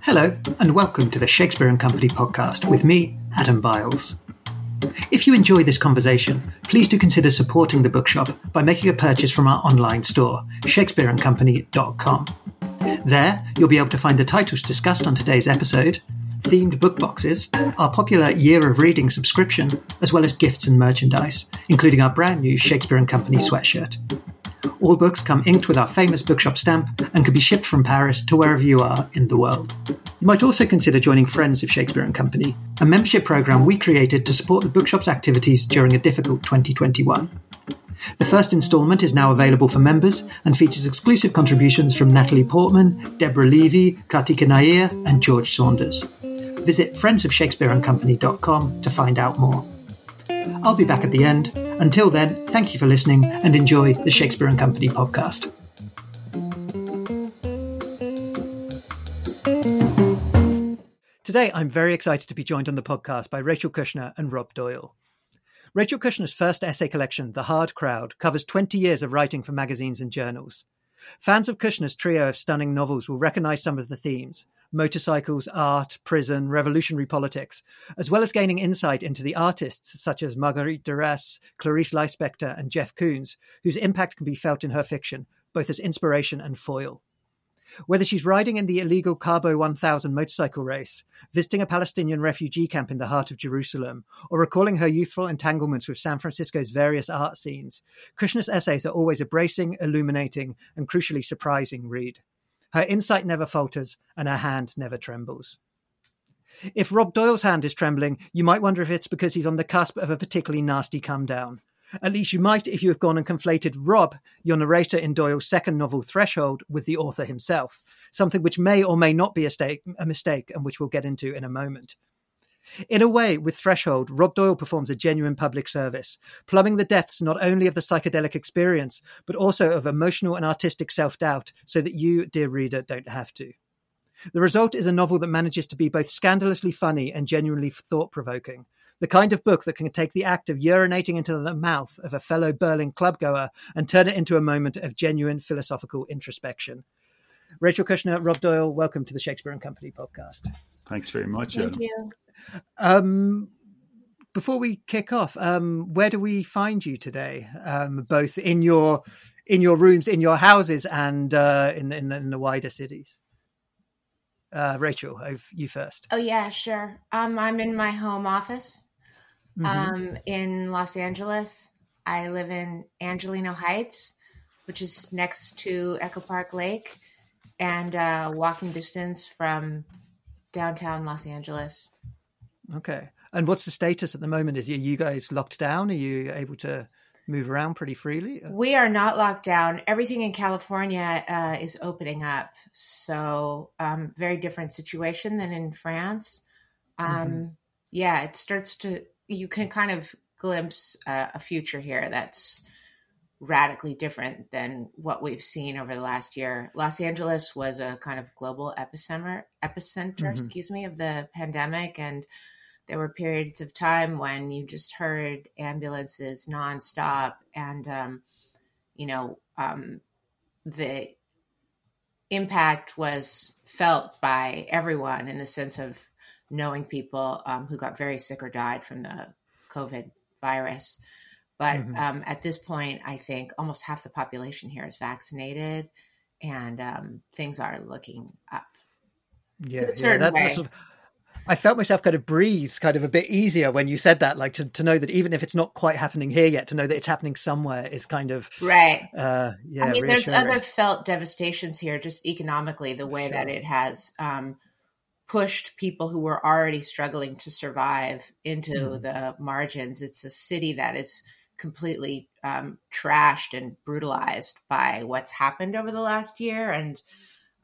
Hello, and welcome to the Shakespeare and Company podcast with me, Adam Biles. If you enjoy this conversation, please do consider supporting the bookshop by making a purchase from our online store, shakespeareandcompany.com. There, you'll be able to find the titles discussed on today's episode, themed book boxes, our popular Year of Reading subscription, as well as gifts and merchandise, including our brand new Shakespeare and Company sweatshirt. All books come inked with our famous bookshop stamp and can be shipped from Paris to wherever you are in the world. You might also consider joining Friends of Shakespeare and Company, a membership program we created to support the bookshop's activities during a difficult 2021. The first instalment is now available for members and features exclusive contributions from Natalie Portman, Deborah Levy, Karthika Naïr, and George Saunders. Visit friendsofshakespeareandcompany.com to find out more. I'll be back at the end. Until then, thank you for listening and enjoy the Shakespeare and Company podcast. Today, I'm very excited to be joined on the podcast by Rachel Kushner and Rob Doyle. Rachel Kushner's first essay collection, The Hard Crowd, covers 20 years of writing for magazines and journals. Fans of Kushner's trio of stunning novels will recognize some of the themes motorcycles, art, prison, revolutionary politics, as well as gaining insight into the artists such as Marguerite Duras, Clarice Lispector, and Jeff Koons, whose impact can be felt in her fiction, both as inspiration and foil. Whether she's riding in the illegal Cabo 1000 motorcycle race, visiting a Palestinian refugee camp in the heart of Jerusalem, or recalling her youthful entanglements with San Francisco's various art scenes, Kushner's essays are always a bracing, illuminating, and crucially surprising read. Her insight never falters, and her hand never trembles. If Rob Doyle's hand is trembling, you might wonder if it's because he's on the cusp of a particularly nasty come down. At least you might if you have gone and conflated Rob, your narrator in Doyle's second novel Threshold, with the author himself, something which may or may not be a, stake, a mistake and which we'll get into in a moment. In a way, with Threshold, Rob Doyle performs a genuine public service, plumbing the depths not only of the psychedelic experience, but also of emotional and artistic self doubt, so that you, dear reader, don't have to. The result is a novel that manages to be both scandalously funny and genuinely thought provoking, the kind of book that can take the act of urinating into the mouth of a fellow Berlin clubgoer and turn it into a moment of genuine philosophical introspection. Rachel Kushner, Rob Doyle, welcome to the Shakespeare and Company podcast. Thanks very much. Thank Adam. you. Um, before we kick off, um, where do we find you today? Um, both in your in your rooms, in your houses, and uh, in, in, in the wider cities. Uh, Rachel, you first. Oh yeah, sure. Um, I'm in my home office, mm-hmm. um, in Los Angeles. I live in Angelino Heights, which is next to Echo Park Lake, and uh, walking distance from downtown Los Angeles. Okay. And what's the status at the moment? Is you guys locked down? Are you able to move around pretty freely? We are not locked down. Everything in California uh, is opening up. So, um, very different situation than in France. Um, mm-hmm. Yeah, it starts to, you can kind of glimpse uh, a future here that's radically different than what we've seen over the last year. Los Angeles was a kind of global epicenter, epicenter, mm-hmm. excuse me, of the pandemic, and there were periods of time when you just heard ambulances nonstop, and um, you know um, the impact was felt by everyone in the sense of knowing people um, who got very sick or died from the COVID virus. But mm-hmm. um, at this point, I think almost half the population here is vaccinated, and um, things are looking up. Yeah, yeah that, that's. I felt myself kind of breathe kind of a bit easier when you said that, like to, to know that even if it's not quite happening here yet, to know that it's happening somewhere is kind of right. Uh, yeah, I mean, there's other felt devastations here, just economically, the way sure. that it has um, pushed people who were already struggling to survive into mm. the margins. It's a city that is completely um, trashed and brutalized by what's happened over the last year. And,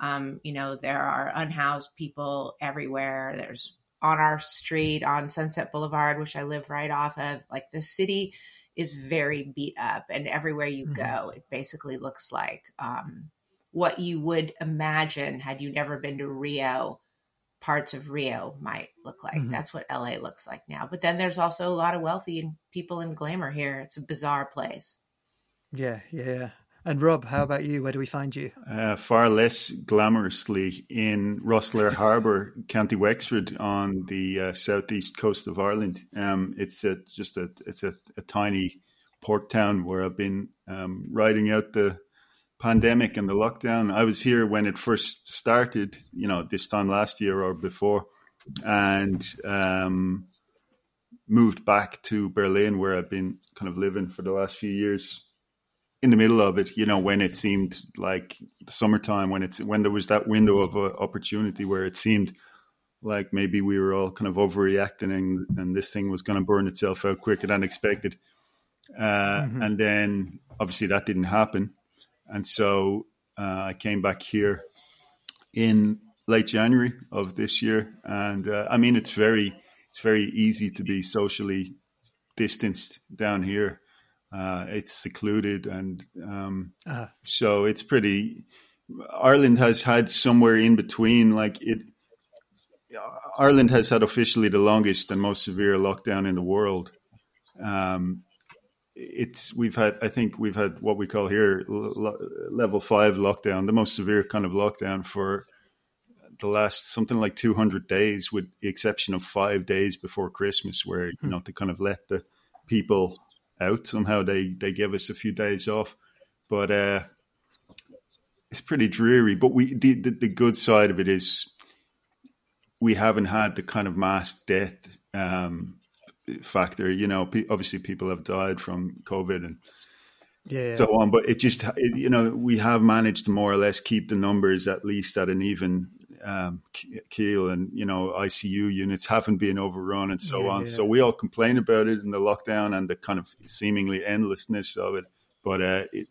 um, you know, there are unhoused people everywhere. There's on our street on Sunset Boulevard, which I live right off of. Like the city is very beat up, and everywhere you mm-hmm. go, it basically looks like um, what you would imagine had you never been to Rio parts of Rio might look like. Mm-hmm. That's what LA looks like now. But then there's also a lot of wealthy people in glamour here. It's a bizarre place. Yeah, yeah. And Rob, how about you? Where do we find you? Uh, far less glamorously in Rosslare Harbour, County Wexford, on the uh, southeast coast of Ireland. Um, it's a, just a it's a, a, tiny port town where I've been um, riding out the pandemic and the lockdown. I was here when it first started, you know, this time last year or before, and um, moved back to Berlin, where I've been kind of living for the last few years. In the middle of it, you know, when it seemed like the summertime, when it's when there was that window of uh, opportunity where it seemed like maybe we were all kind of overreacting and, and this thing was going to burn itself out quicker than expected. Uh, mm-hmm. And then obviously that didn't happen. And so uh, I came back here in late January of this year. And uh, I mean, it's very, it's very easy to be socially distanced down here. Uh, it's secluded, and um, uh-huh. so it's pretty. Ireland has had somewhere in between, like it. Ireland has had officially the longest and most severe lockdown in the world. Um, it's we've had I think we've had what we call here level five lockdown, the most severe kind of lockdown for the last something like 200 days, with the exception of five days before Christmas, where you hmm. know to kind of let the people out. Somehow they they give us a few days off, but uh, it's pretty dreary. But we the, the, the good side of it is we haven't had the kind of mass death um, factor. You know, obviously people have died from COVID and yeah, so on, but it just it, you know we have managed to more or less keep the numbers at least at an even um, keel, and you know ICU units haven't been overrun and so yeah, on. Yeah. So we all complain about it in the lockdown and the kind of seemingly endlessness of it, but uh, it,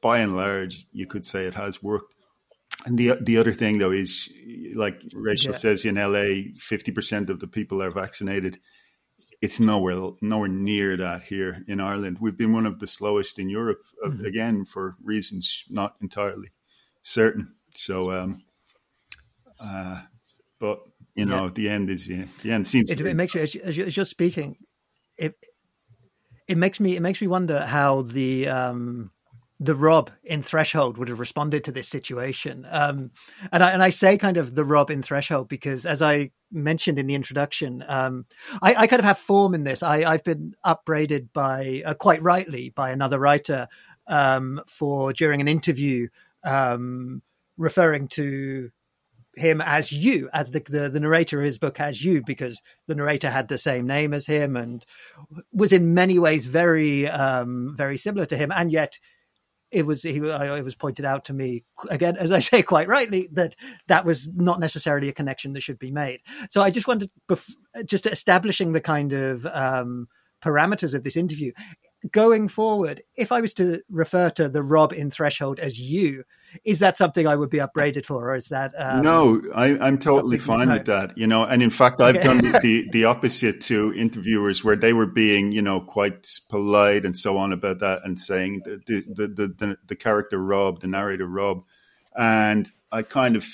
by and large, you could say it has worked. And the the other thing though is, like Rachel says, in LA, fifty percent of the people are vaccinated it's nowhere nowhere near that here in Ireland. We've been one of the slowest in Europe uh, mm-hmm. again for reasons not entirely certain. So, um, uh, but you know, yeah. the end is yeah, the end seems. It, it makes you as, you as, you're speaking, it it makes me it makes me wonder how the um, the Rob in Threshold would have responded to this situation. Um, and I and I say kind of the Rob in Threshold because, as I mentioned in the introduction, um, I, I, kind of have form in this. I, have been upbraided by uh, quite rightly by another writer um, for during an interview um, referring to him as you, as the, the, the narrator of his book as you, because the narrator had the same name as him and was in many ways very um, very similar to him, and yet it was he, it was pointed out to me again, as I say quite rightly, that that was not necessarily a connection that should be made. So I just wanted, just establishing the kind of um, parameters of this interview. Going forward, if I was to refer to the Rob in Threshold as you, is that something I would be upbraided for, or is that um, no? I, am totally fine with that. You know, and in fact, I've okay. done the the opposite to interviewers, where they were being, you know, quite polite and so on about that, and saying the the the, the, the character Rob, the narrator Rob, and I kind of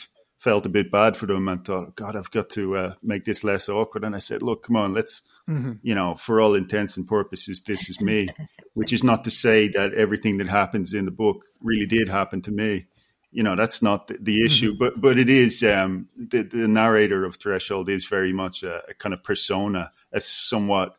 felt a bit bad for them and thought, God, I've got to uh, make this less awkward. And I said, look, come on, let's, mm-hmm. you know, for all intents and purposes, this is me, which is not to say that everything that happens in the book really did happen to me you know that's not the, the issue, mm-hmm. but but it is um, the, the narrator of Threshold is very much a, a kind of persona, a somewhat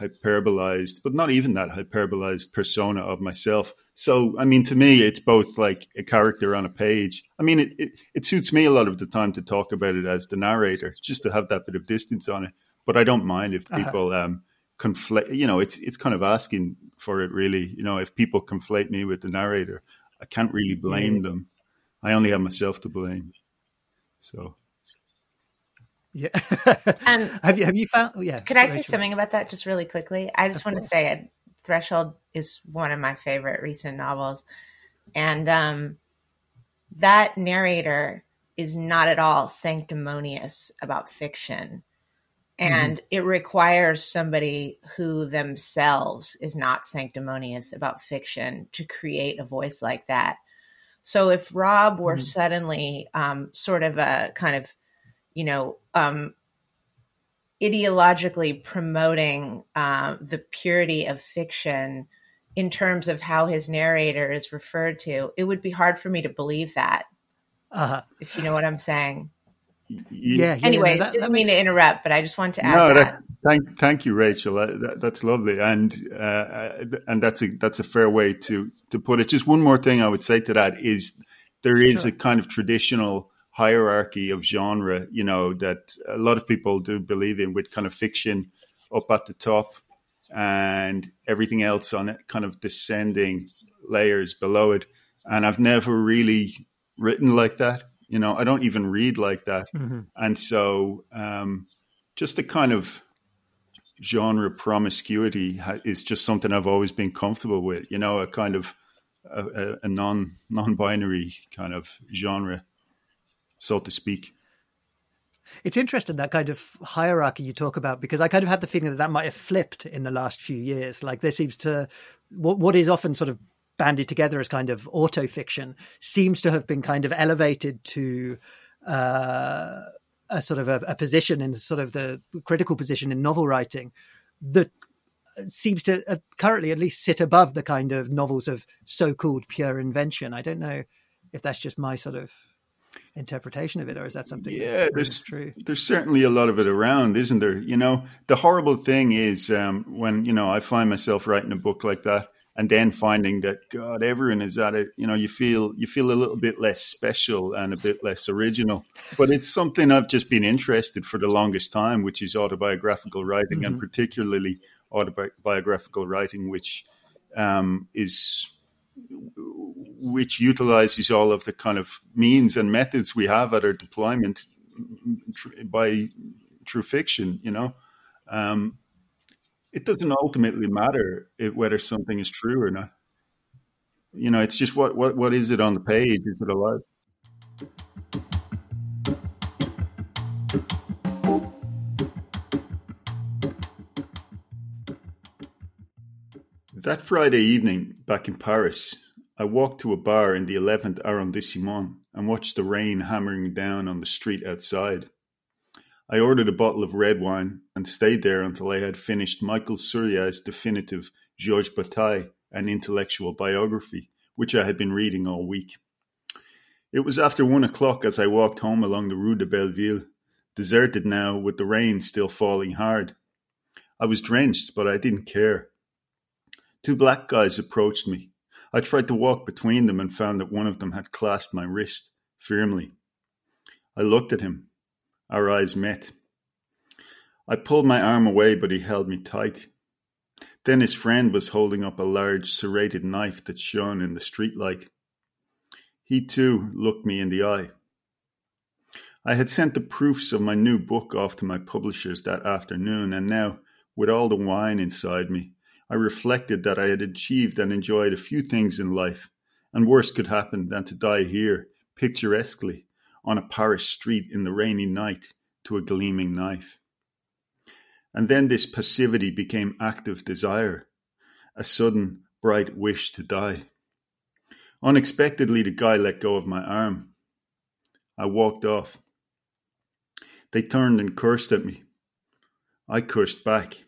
hyperbolized, but not even that hyperbolized persona of myself. So, I mean, to me, it's both like a character on a page. I mean, it, it, it, suits me a lot of the time to talk about it as the narrator, just to have that bit of distance on it. But I don't mind if uh-huh. people uh-huh. um, conflate. You know, it's it's kind of asking for it, really. You know, if people conflate me with the narrator, I can't really blame yeah. them. I only have myself to blame. So. Yeah. um, have you have you found? Oh, yeah. Could I say something about that just really quickly? I just of want course. to say it. Threshold is one of my favorite recent novels, and um, that narrator is not at all sanctimonious about fiction. Mm-hmm. and mm-hmm. it requires somebody who themselves is not sanctimonious about fiction to create a voice like that so if rob were mm-hmm. suddenly um, sort of a kind of you know um, ideologically promoting uh, the purity of fiction in terms of how his narrator is referred to, it would be hard for me to believe that. Uh-huh. If you know what I'm saying. Yeah. yeah anyway, no, that, didn't that mean makes... to interrupt, but I just want to add no, that. that. Thank, thank you, Rachel. That, that's lovely, and uh, and that's a that's a fair way to to put it. Just one more thing I would say to that is there is sure. a kind of traditional hierarchy of genre, you know, that a lot of people do believe in, with kind of fiction up at the top and everything else on it, kind of descending layers below it. And I've never really written like that. You know, I don't even read like that. Mm-hmm. And so, um, just the kind of genre promiscuity is just something I've always been comfortable with. You know, a kind of a, a non non binary kind of genre, so to speak. It's interesting that kind of hierarchy you talk about because I kind of had the feeling that that might have flipped in the last few years. Like there seems to what what is often sort of banded together as kind of auto fiction seems to have been kind of elevated to uh, a sort of a, a, position in sort of the critical position in novel writing that seems to uh, currently at least sit above the kind of novels of so-called pure invention. I don't know if that's just my sort of interpretation of it, or is that something? Yeah, there's true. There's certainly a lot of it around, isn't there? You know, the horrible thing is um, when you know I find myself writing a book like that, and then finding that God, everyone is at it. You know, you feel you feel a little bit less special and a bit less original. But it's something I've just been interested for the longest time, which is autobiographical writing, mm-hmm. and particularly autobiographical writing, which um, is which utilizes all of the kind of means and methods we have at our deployment by through fiction. You know, um, it doesn't ultimately matter if, whether something is true or not. You know, it's just what what what is it on the page? Is it alive? That Friday evening, back in Paris, I walked to a bar in the 11th arrondissement and watched the rain hammering down on the street outside. I ordered a bottle of red wine and stayed there until I had finished Michael Surya's definitive Georges Bataille, an intellectual biography, which I had been reading all week. It was after one o'clock as I walked home along the Rue de Belleville, deserted now with the rain still falling hard. I was drenched, but I didn't care. Two black guys approached me. I tried to walk between them and found that one of them had clasped my wrist firmly. I looked at him. Our eyes met. I pulled my arm away, but he held me tight. Then his friend was holding up a large serrated knife that shone in the streetlight. He too looked me in the eye. I had sent the proofs of my new book off to my publishers that afternoon, and now, with all the wine inside me, I reflected that I had achieved and enjoyed a few things in life, and worse could happen than to die here, picturesquely, on a Paris street in the rainy night, to a gleaming knife. And then this passivity became active desire, a sudden, bright wish to die. Unexpectedly, the guy let go of my arm. I walked off. They turned and cursed at me. I cursed back.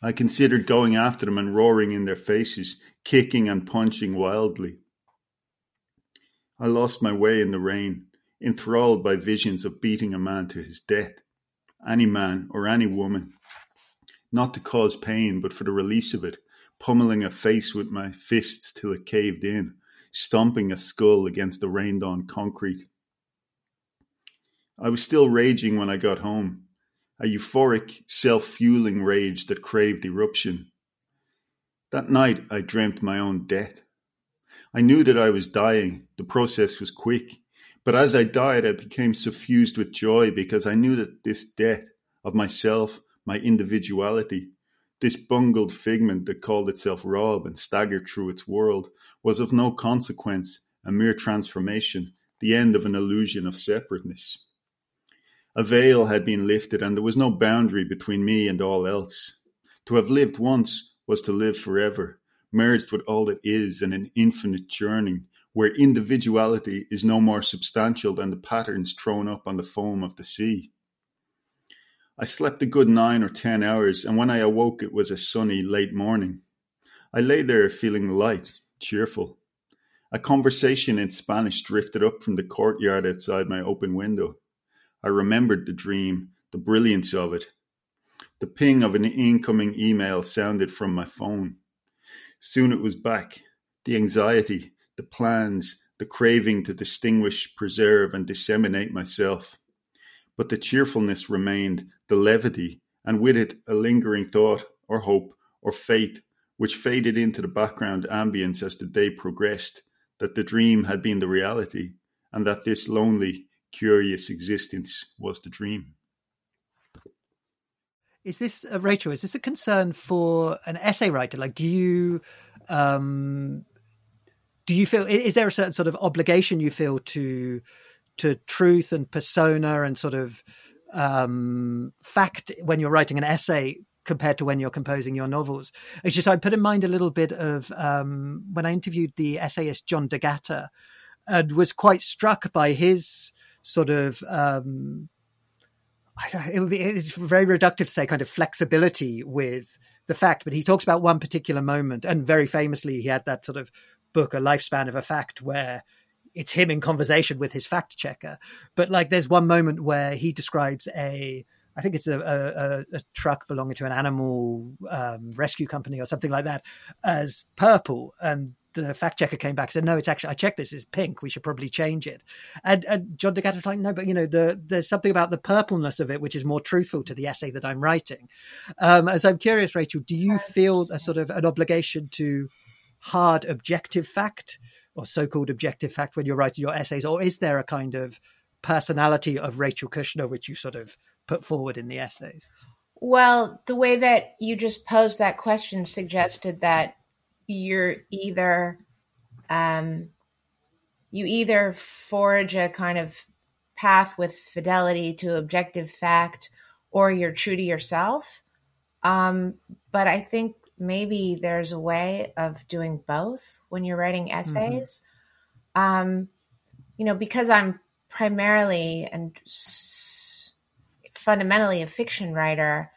I considered going after them and roaring in their faces, kicking and punching wildly. I lost my way in the rain, enthralled by visions of beating a man to his death, any man or any woman, not to cause pain, but for the release of it, pummeling a face with my fists till it caved in, stomping a skull against the rained on concrete. I was still raging when I got home, a euphoric, self fueling rage that craved eruption. That night I dreamt my own death. I knew that I was dying. The process was quick. But as I died, I became suffused with joy because I knew that this death of myself, my individuality, this bungled figment that called itself Rob and staggered through its world, was of no consequence, a mere transformation, the end of an illusion of separateness. A veil had been lifted, and there was no boundary between me and all else. To have lived once was to live forever, merged with all that is in an infinite churning, where individuality is no more substantial than the patterns thrown up on the foam of the sea. I slept a good nine or ten hours, and when I awoke, it was a sunny late morning. I lay there feeling light, cheerful. A conversation in Spanish drifted up from the courtyard outside my open window. I remembered the dream, the brilliance of it. The ping of an incoming email sounded from my phone. Soon it was back. The anxiety, the plans, the craving to distinguish, preserve, and disseminate myself. But the cheerfulness remained, the levity, and with it a lingering thought, or hope, or faith, which faded into the background ambience as the day progressed, that the dream had been the reality, and that this lonely, curious existence was the dream. Is this uh, Rachel? Is this a concern for an essay writer? Like, do you um, do you feel is there a certain sort of obligation you feel to to truth and persona and sort of um, fact when you're writing an essay compared to when you're composing your novels? It's just I put in mind a little bit of um, when I interviewed the essayist John D'Agata and was quite struck by his sort of um, it would be it's very reductive to say kind of flexibility with the fact, but he talks about one particular moment, and very famously, he had that sort of book, A Lifespan of a Fact, where it's him in conversation with his fact checker. But like, there's one moment where he describes a, I think it's a, a, a truck belonging to an animal um, rescue company or something like that, as purple, and the fact checker came back and said, no, it's actually, I checked this, it's pink. We should probably change it. And, and John D'Agata's like, no, but you know, the, there's something about the purpleness of it, which is more truthful to the essay that I'm writing. Um, as I'm curious, Rachel, do you feel a sort of an obligation to hard objective fact or so-called objective fact when you're writing your essays? Or is there a kind of personality of Rachel Kushner, which you sort of put forward in the essays? Well, the way that you just posed that question suggested that you're either um, you either forge a kind of path with fidelity to objective fact or you're true to yourself um, but i think maybe there's a way of doing both when you're writing mm-hmm. essays mm-hmm. um, you know because i'm primarily and s- fundamentally a fiction writer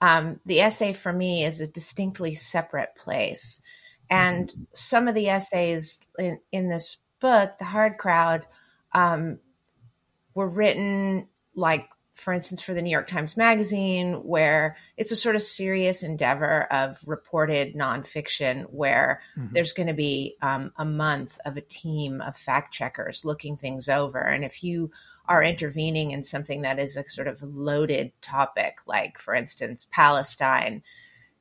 um, the essay for me is a distinctly separate place and some of the essays in, in this book, The Hard Crowd, um, were written like, for instance, for the New York Times Magazine, where it's a sort of serious endeavor of reported nonfiction, where mm-hmm. there's going to be um, a month of a team of fact checkers looking things over. And if you are intervening in something that is a sort of loaded topic, like, for instance, Palestine,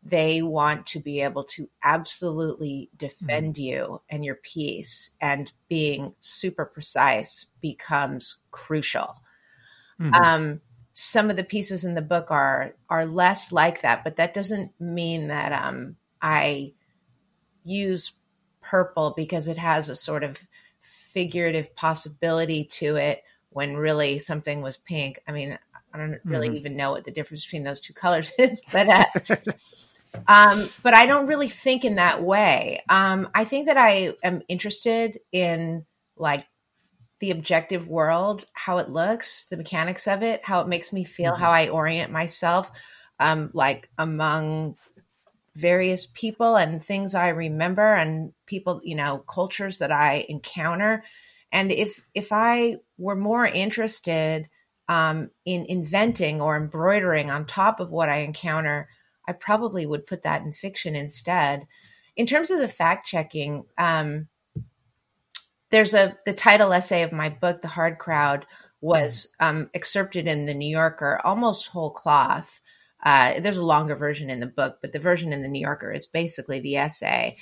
they want to be able to absolutely defend mm-hmm. you and your piece and being super precise becomes crucial mm-hmm. um, some of the pieces in the book are are less like that but that doesn't mean that um, i use purple because it has a sort of figurative possibility to it when really something was pink i mean I don't really mm-hmm. even know what the difference between those two colors is, but uh, um, but I don't really think in that way. Um, I think that I am interested in like the objective world, how it looks, the mechanics of it, how it makes me feel, mm-hmm. how I orient myself, um, like among various people and things I remember and people, you know, cultures that I encounter. And if if I were more interested um, in inventing or embroidering on top of what I encounter, I probably would put that in fiction instead. In terms of the fact checking, um, there's a the title essay of my book, The Hard Crowd, was um, excerpted in the New Yorker, almost whole cloth. Uh, there's a longer version in the book, but the version in the New Yorker is basically the essay.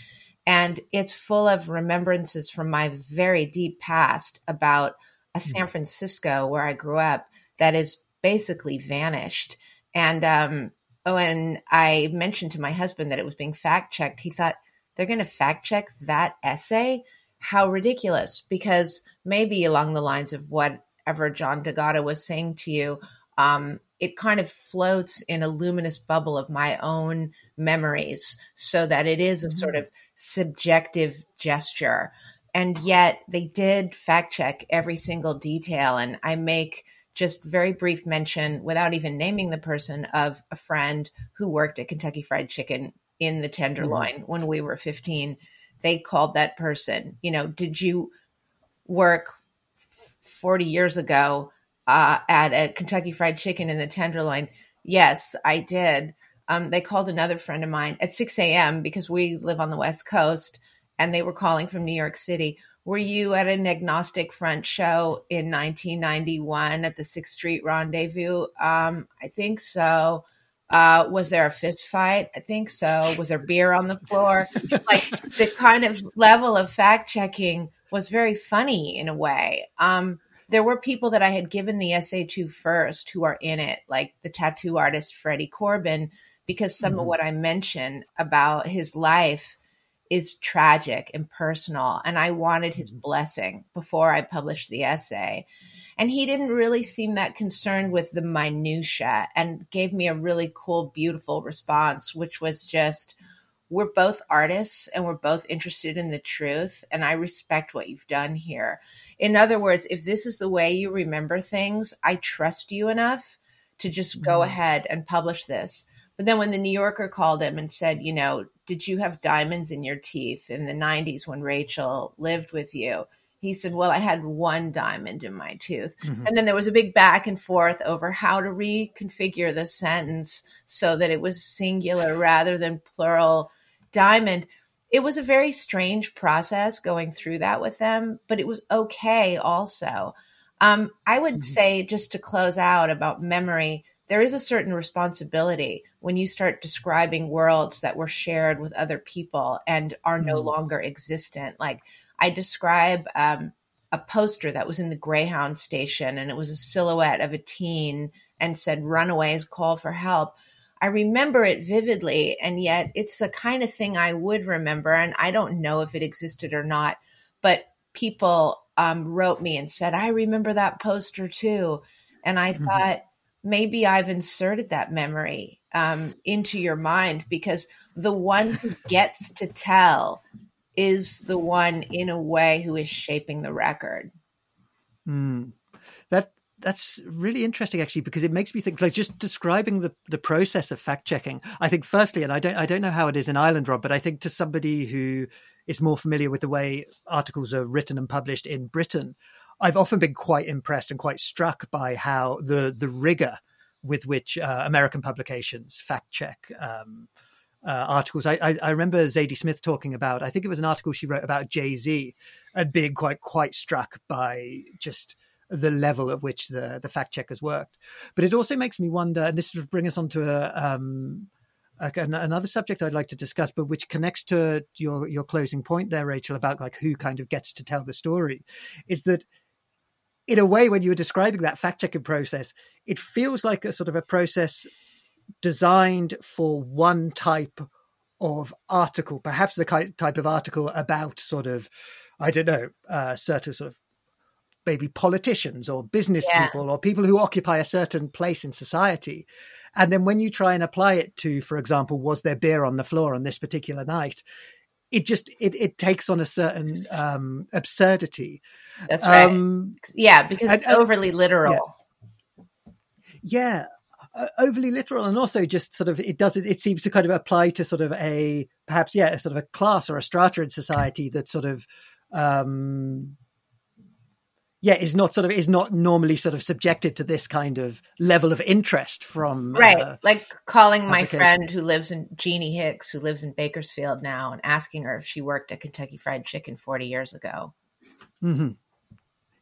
And it's full of remembrances from my very deep past about a hmm. San Francisco where I grew up that is basically vanished. And um, when I mentioned to my husband that it was being fact checked, he thought, they're going to fact check that essay? How ridiculous. Because maybe along the lines of whatever John D'Agata was saying to you, um, it kind of floats in a luminous bubble of my own memories so that it is a mm-hmm. sort of subjective gesture. And yet they did fact check every single detail. And I make just very brief mention without even naming the person of a friend who worked at Kentucky Fried Chicken in the tenderloin mm-hmm. when we were 15 they called that person you know did you work 40 years ago uh, at a kentucky fried chicken in the tenderloin yes i did um, they called another friend of mine at 6 a.m because we live on the west coast and they were calling from new york city were you at an agnostic front show in 1991 at the Sixth Street Rendezvous? Um, I think so. Uh, was there a fist fight? I think so. Was there beer on the floor? like the kind of level of fact checking was very funny in a way. Um, there were people that I had given the essay to first who are in it, like the tattoo artist Freddie Corbin, because some mm-hmm. of what I mentioned about his life is tragic and personal. And I wanted his mm-hmm. blessing before I published the essay. And he didn't really seem that concerned with the minutia and gave me a really cool, beautiful response, which was just, we're both artists and we're both interested in the truth. And I respect what you've done here. In other words, if this is the way you remember things, I trust you enough to just go mm-hmm. ahead and publish this. But then when the New Yorker called him and said, you know, did you have diamonds in your teeth in the 90s when Rachel lived with you? He said, Well, I had one diamond in my tooth. Mm-hmm. And then there was a big back and forth over how to reconfigure the sentence so that it was singular rather than plural diamond. It was a very strange process going through that with them, but it was okay also. Um, I would mm-hmm. say, just to close out about memory, there is a certain responsibility when you start describing worlds that were shared with other people and are no mm. longer existent. Like I describe um, a poster that was in the Greyhound station, and it was a silhouette of a teen and said, Runaways call for help. I remember it vividly, and yet it's the kind of thing I would remember. And I don't know if it existed or not, but people um, wrote me and said, I remember that poster too. And I mm-hmm. thought, maybe I've inserted that memory um, into your mind because the one who gets to tell is the one in a way who is shaping the record. Mm. That that's really interesting actually because it makes me think like just describing the the process of fact checking. I think firstly, and I don't I don't know how it is in Ireland, Rob, but I think to somebody who is more familiar with the way articles are written and published in Britain, I've often been quite impressed and quite struck by how the the rigor with which uh, American publications fact check um, uh, articles. I, I, I, remember Zadie Smith talking about. I think it was an article she wrote about Jay Z, and being quite quite struck by just the level at which the the fact checkers worked. But it also makes me wonder, and this would bring us on to a. Um, another subject I'd like to discuss, but which connects to your your closing point there, Rachel, about like who kind of gets to tell the story, is that in a way, when you were describing that fact checking process, it feels like a sort of a process designed for one type of article, perhaps the type of article about sort of, I don't know, uh, certain sort of maybe politicians or business yeah. people or people who occupy a certain place in society. And then when you try and apply it to, for example, was there beer on the floor on this particular night? It just it, it takes on a certain um, absurdity that's right. Um, yeah, because it's overly literal. Yeah. yeah. Uh, overly literal and also just sort of it does it, it seems to kind of apply to sort of a perhaps yeah a sort of a class or a strata in society that sort of um yeah is not sort of is not normally sort of subjected to this kind of level of interest from right uh, like calling my friend who lives in jeannie hicks who lives in bakersfield now and asking her if she worked at kentucky fried chicken 40 years ago mm-hmm.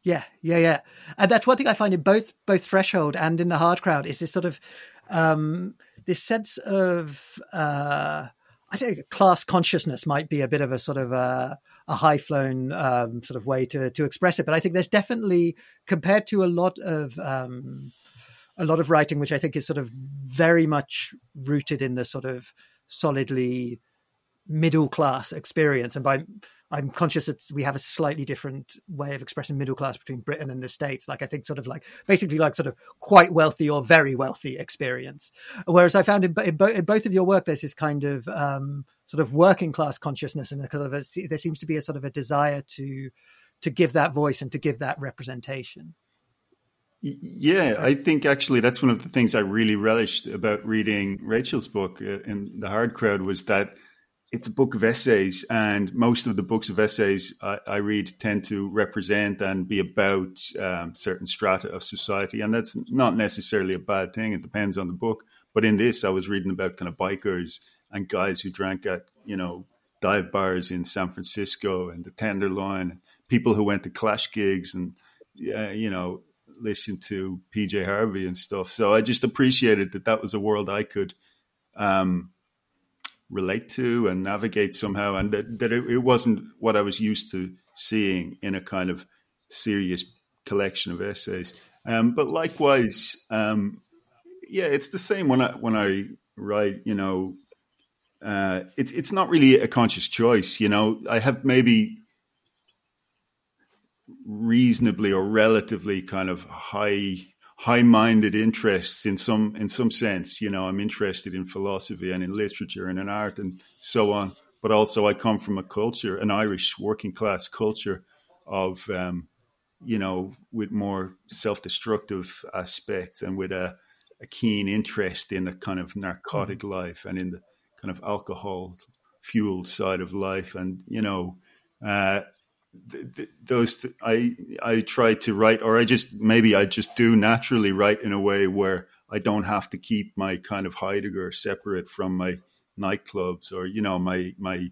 Yeah, yeah, yeah. And that's one thing I find in both both Threshold and in the Hard Crowd is this sort of um, this sense of uh, I think class consciousness might be a bit of a sort of a, a high flown um, sort of way to to express it, but I think there's definitely compared to a lot of um, a lot of writing, which I think is sort of very much rooted in the sort of solidly middle class experience, and by I'm conscious that we have a slightly different way of expressing middle class between Britain and the States. Like I think sort of like basically like sort of quite wealthy or very wealthy experience. Whereas I found in, in, bo- in both of your work, there's this kind of um, sort of working class consciousness and kind of a, there seems to be a sort of a desire to to give that voice and to give that representation. Yeah, I think actually that's one of the things I really relished about reading Rachel's book uh, in The Hard Crowd was that it's a book of essays, and most of the books of essays I, I read tend to represent and be about um, certain strata of society, and that's not necessarily a bad thing. It depends on the book. But in this, I was reading about kind of bikers and guys who drank at you know dive bars in San Francisco and the Tenderloin, people who went to Clash gigs and uh, you know listen to PJ Harvey and stuff. So I just appreciated that that was a world I could um, relate to and navigate somehow, and that, that it, it, wasn't what I was used to seeing in a kind of serious collection of essays. Um, but likewise, um, yeah, it's the same when I when I write. You know, uh, it's it's not really a conscious choice. You know, I have maybe reasonably or relatively kind of high high-minded interests in some in some sense you know i'm interested in philosophy and in literature and in art and so on but also i come from a culture an irish working class culture of um, you know with more self-destructive aspects and with a, a keen interest in the kind of narcotic mm-hmm. life and in the kind of alcohol fueled side of life and you know uh, those I I try to write, or I just maybe I just do naturally write in a way where I don't have to keep my kind of Heidegger separate from my nightclubs or you know my my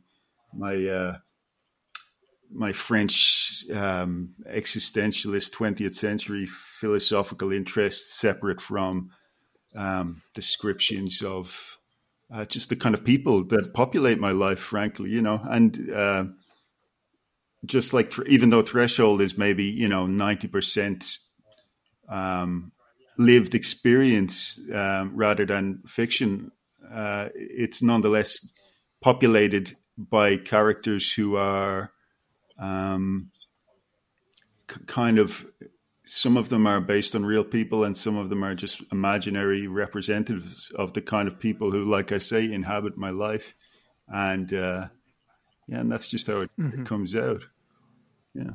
my uh, my French um, existentialist 20th century philosophical interests separate from um, descriptions of uh, just the kind of people that populate my life, frankly, you know, and. Uh, just like even though threshold is maybe you know 90% um, lived experience um, rather than fiction uh, it's nonetheless populated by characters who are um, c- kind of some of them are based on real people and some of them are just imaginary representatives of the kind of people who like i say inhabit my life and uh, yeah, and that's just how it, mm-hmm. it comes out. Yeah.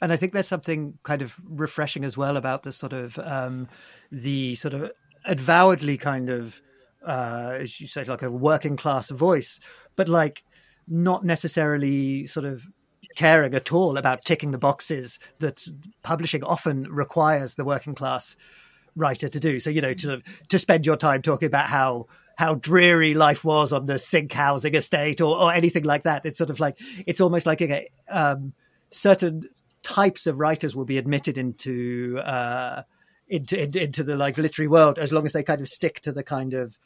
And I think there's something kind of refreshing as well about the sort of um, the sort of avowedly kind of, uh, as you say, like a working class voice, but like not necessarily sort of caring at all about ticking the boxes that publishing often requires the working class writer to do. So you know, to to spend your time talking about how how dreary life was on the sink housing estate or, or anything like that. It's sort of like it's almost like um, certain types of writers will be admitted into, uh, into, into into the like literary world as long as they kind of stick to the kind of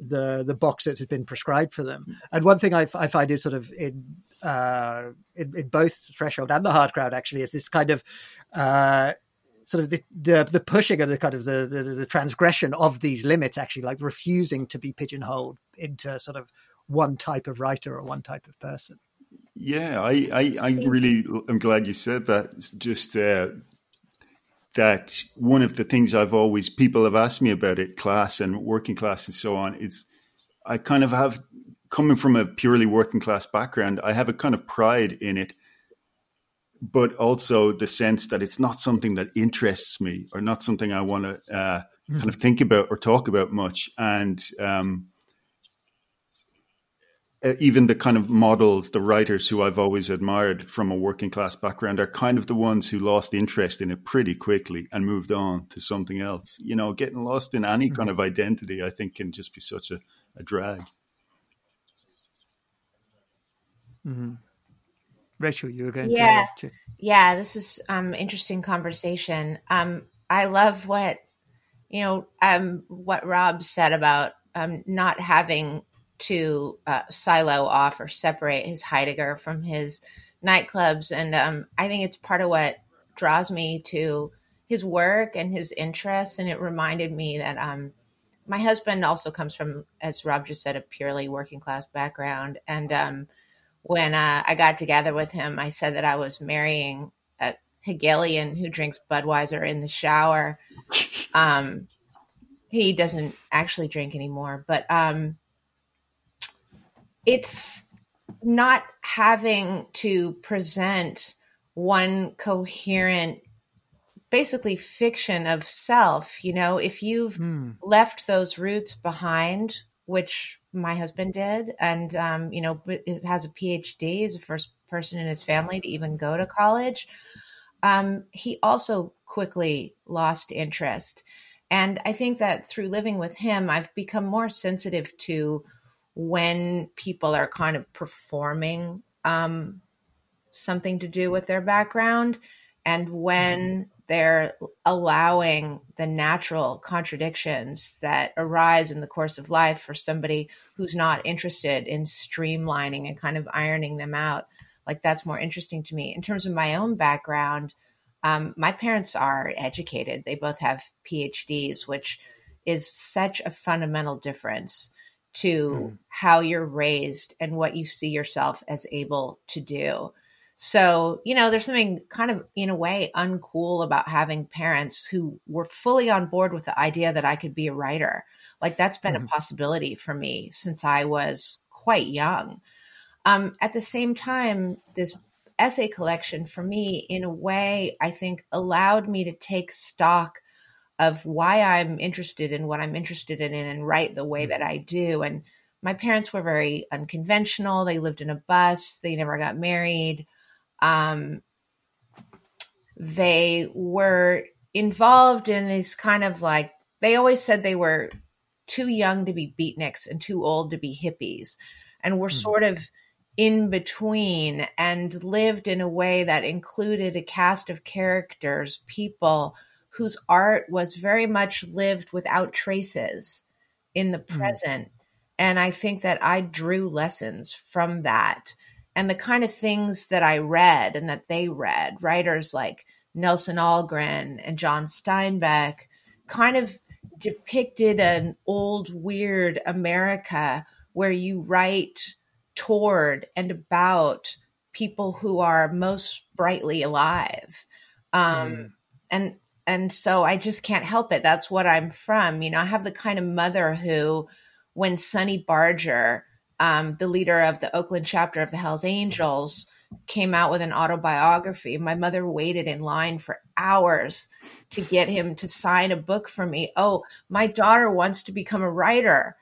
the the box that has been prescribed for them. And one thing I, I find is sort of in, uh, in, in both Threshold and the Hard Crowd actually is this kind of uh, sort of the, the, the pushing and the kind of the, the, the transgression of these limits actually like refusing to be pigeonholed into sort of one type of writer or one type of person. Yeah i i, I really am glad you said that. It's just uh, that one of the things i've always people have asked me about it class and working class and so on it's i kind of have coming from a purely working class background i have a kind of pride in it but also the sense that it's not something that interests me or not something I want to uh, mm. kind of think about or talk about much. And um, even the kind of models, the writers who I've always admired from a working class background are kind of the ones who lost interest in it pretty quickly and moved on to something else. You know, getting lost in any mm. kind of identity, I think, can just be such a, a drag. Mm-hmm. Rachel, you were going yeah. to. Yeah, this is um interesting conversation. Um, I love what you know um what Rob said about um not having to uh, silo off or separate his Heidegger from his nightclubs, and um, I think it's part of what draws me to his work and his interests. And it reminded me that um my husband also comes from, as Rob just said, a purely working class background, and um when uh, I got together with him, I said that I was marrying a Hegelian who drinks Budweiser in the shower. Um, he doesn't actually drink anymore, but um, it's not having to present one coherent basically fiction of self. You know, if you've Mm. left those roots behind, which my husband did, and um, you know, has a PhD, is the first person in his family to even go to college. Um, he also quickly lost interest, and I think that through living with him, I've become more sensitive to when people are kind of performing um, something to do with their background and when they're allowing the natural contradictions that arise in the course of life for somebody who's not interested in streamlining and kind of ironing them out. Like that's more interesting to me. In terms of my own background um, my parents are educated. They both have phds which is such a fundamental difference to Mm. how you're raised and what you see yourself as able to do so, you know, there's something kind of, in a way, uncool about having parents who were fully on board with the idea that I could be a writer. Like, that's been Mhm. a possibility for me since I was quite young. Um, at the same time, this essay collection for me, in a way, I think allowed me to take stock of why I'm interested in what I'm interested in and write the way that I do. And my parents were very unconventional. They lived in a bus, they never got married um, they were involved in these kind of like they always said they were too young to be beatniks and too old to be hippies and were Hmm. sort of in between and lived in a way that included a cast of characters people whose art was very much lived without traces in the Hmm. present and i think that i drew lessons from that and the kind of things that I read and that they read, writers like Nelson Algren and John Steinbeck, kind of depicted an old, weird America where you write toward and about people who are most brightly alive. Um, Mm. and and so I just can't help it. That's what I'm from. You know, I have the kind of mother who, when Sonny Barger um, the leader of the Oakland chapter of the Hells Angels, came out with an autobiography. My mother waited in line for hours to get him to sign a book for me. Oh, my daughter wants to become a writer,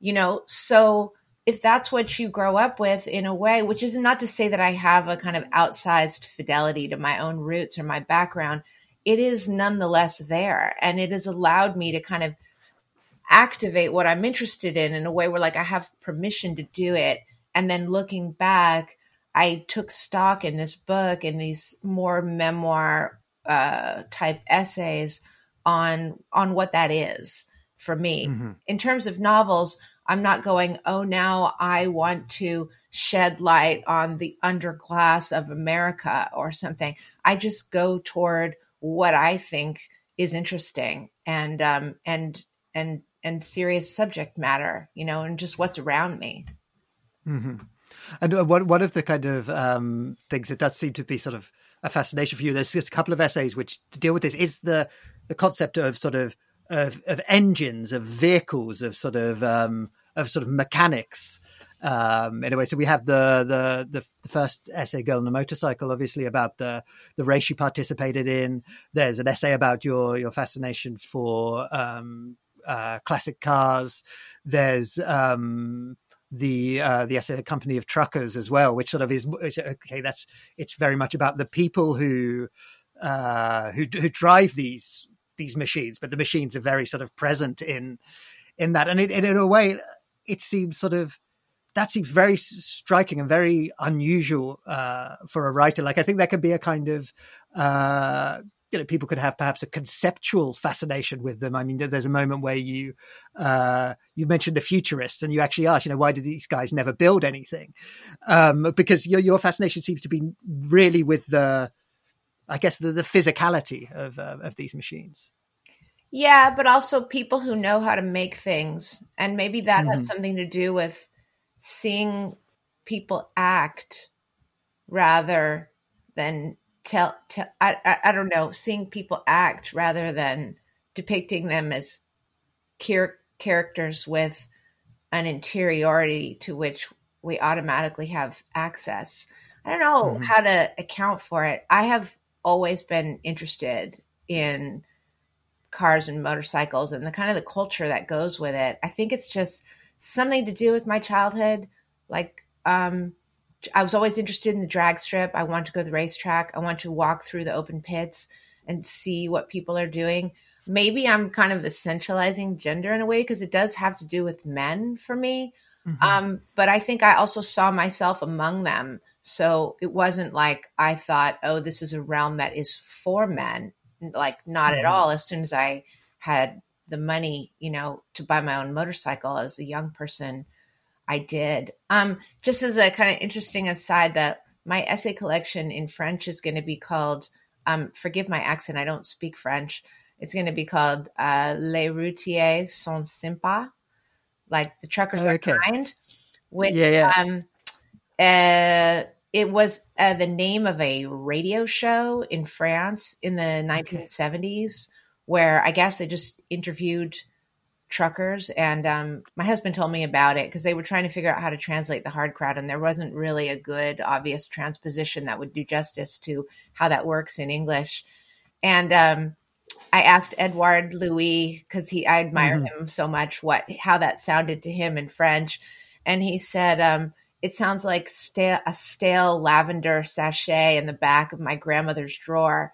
you know? So if that's what you grow up with in a way, which is not to say that I have a kind of outsized fidelity to my own roots or my background, it is nonetheless there. And it has allowed me to kind of activate what I'm interested in in a way where like I have permission to do it. And then looking back, I took stock in this book and these more memoir uh, type essays on on what that is for me. Mhm. In terms of novels, I'm not going, oh, now I want to shed light on the underclass of America or something. I just go toward what I think is interesting and um and and and serious subject matter, you know, and just what's around me. hmm And uh, one one of the kind of um, things that does seem to be sort of a fascination for you. There's just a couple of essays which deal with this is the the concept of sort of of, of engines, of vehicles, of sort of um, of sort of mechanics. Um, in a way, so we have the, the the the first essay, "Girl on a Motorcycle," obviously about the the race you participated in. There's an essay about your your fascination for um, uh, classic cars. There's um, the uh, the "The Company of Truckers," as well, which sort of is okay. That's it's very much about the people who uh, who who drive these these machines, but the machines are very sort of present in in that, and it, in a way, it seems sort of that seems very striking and very unusual uh, for a writer. Like I think that could be a kind of uh, you know people could have perhaps a conceptual fascination with them. I mean, there's a moment where you uh, you mentioned the futurists, and you actually asked, you know, why did these guys never build anything? Um, because your your fascination seems to be really with the, I guess, the, the physicality of uh, of these machines. Yeah, but also people who know how to make things. And maybe that has Mhm. something to do with seeing people act rather than tell, tell I, I, I don't know, seeing people act rather than depicting them as char- characters with an interiority to which we automatically have access. I don't know Mhm. how to account for it. I have always been interested in cars and motorcycles and the kind of the culture that goes with it. I think it's just something to do with my childhood. Like, um, I was always interested in the drag strip. I wanted to go to the racetrack. I wanted to walk through the open pits and see what people are doing. Maybe I'm kind of essentializing gender in a way because it does have to do with men for me. Mm-hmm. Um, but I think I also saw myself among them. So it wasn't like I thought, oh, this is a realm that is for men. Like, not mm-hmm. at all. As soon as I had the money, you know, to buy my own motorcycle as a young person, I did. Um, just as a kind of interesting aside, that my essay collection in French is going to be called. Um, forgive my accent; I don't speak French. It's going to be called uh, Les routiers sont sympas, like the truckers oh, okay. are kind. Which, yeah, yeah. Um, uh, it was uh, the name of a radio show in France in the 1970s, where I guess they just interviewed truckers and um, my husband told me about it because they were trying to figure out how to translate the hard crowd and there wasn't really a good obvious transposition that would do justice to how that works in english. And um, i asked edouard louis because he i admire mm-hmm. him so much what how that sounded to him in french. And he said um, it sounds like stale, a stale lavender sachet in the back of my grandmother's drawer.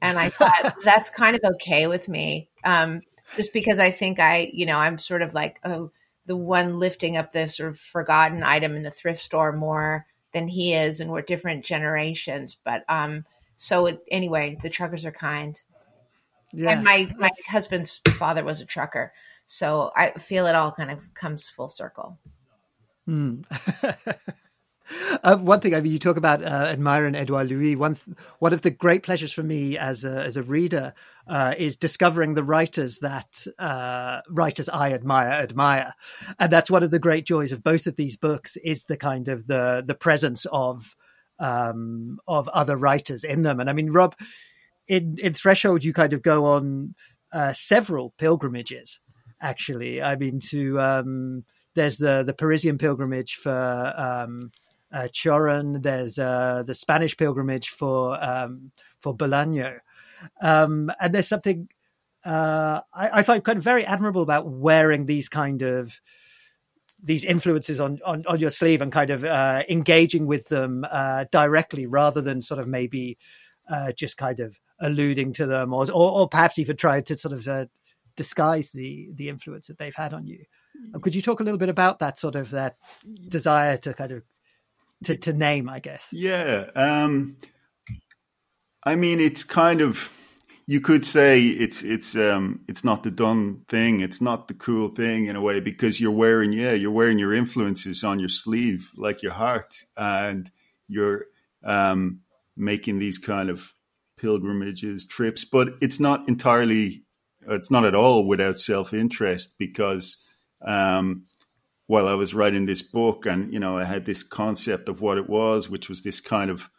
And i thought that's kind of okay with me. Um, just because I think I, you know, I'm sort of like, oh, the one lifting up the sort of forgotten item in the thrift store more than he is, and we're different generations. But um, so it, anyway, the truckers are kind. Yeah. And my my husband's father was a trucker, so I feel it all kind of comes full circle. Mm. Uh, one thing, I mean, you talk about uh, admiring Edouard Louis. One one of the great pleasures for me as a as a reader uh, is discovering the writers that uh, writers I admire admire, and that's one of the great joys of both of these books is the kind of the the presence of um, of other writers in them. And I mean, Rob, in in Threshold, you kind of go on uh, several pilgrimages. Actually, I mean, to um, there's the the Parisian pilgrimage for. Um, uh, Cioran. There's uh, the Spanish pilgrimage for um, for Bolaño, um, and there's something uh, I, I, find kind of very admirable about wearing these kind of these influences on, on, on your sleeve and kind of uh, engaging with them uh, directly rather than sort of maybe uh, just kind of alluding to them or, or, or perhaps even trying to sort of uh, disguise the the influence that they've had on you. Could you talk a little bit about that sort of that desire to kind of to, to name, I guess. Yeah. Um, I mean, it's kind of you could say it's it's um, it's not the done thing. It's not the cool thing in a way because you're wearing yeah you're wearing your influences on your sleeve like your heart, and you're um, making these kind of pilgrimages trips. But it's not entirely it's not at all without self interest because um, while I was writing this book, and you know, I had this concept of what it was, which was this kind of,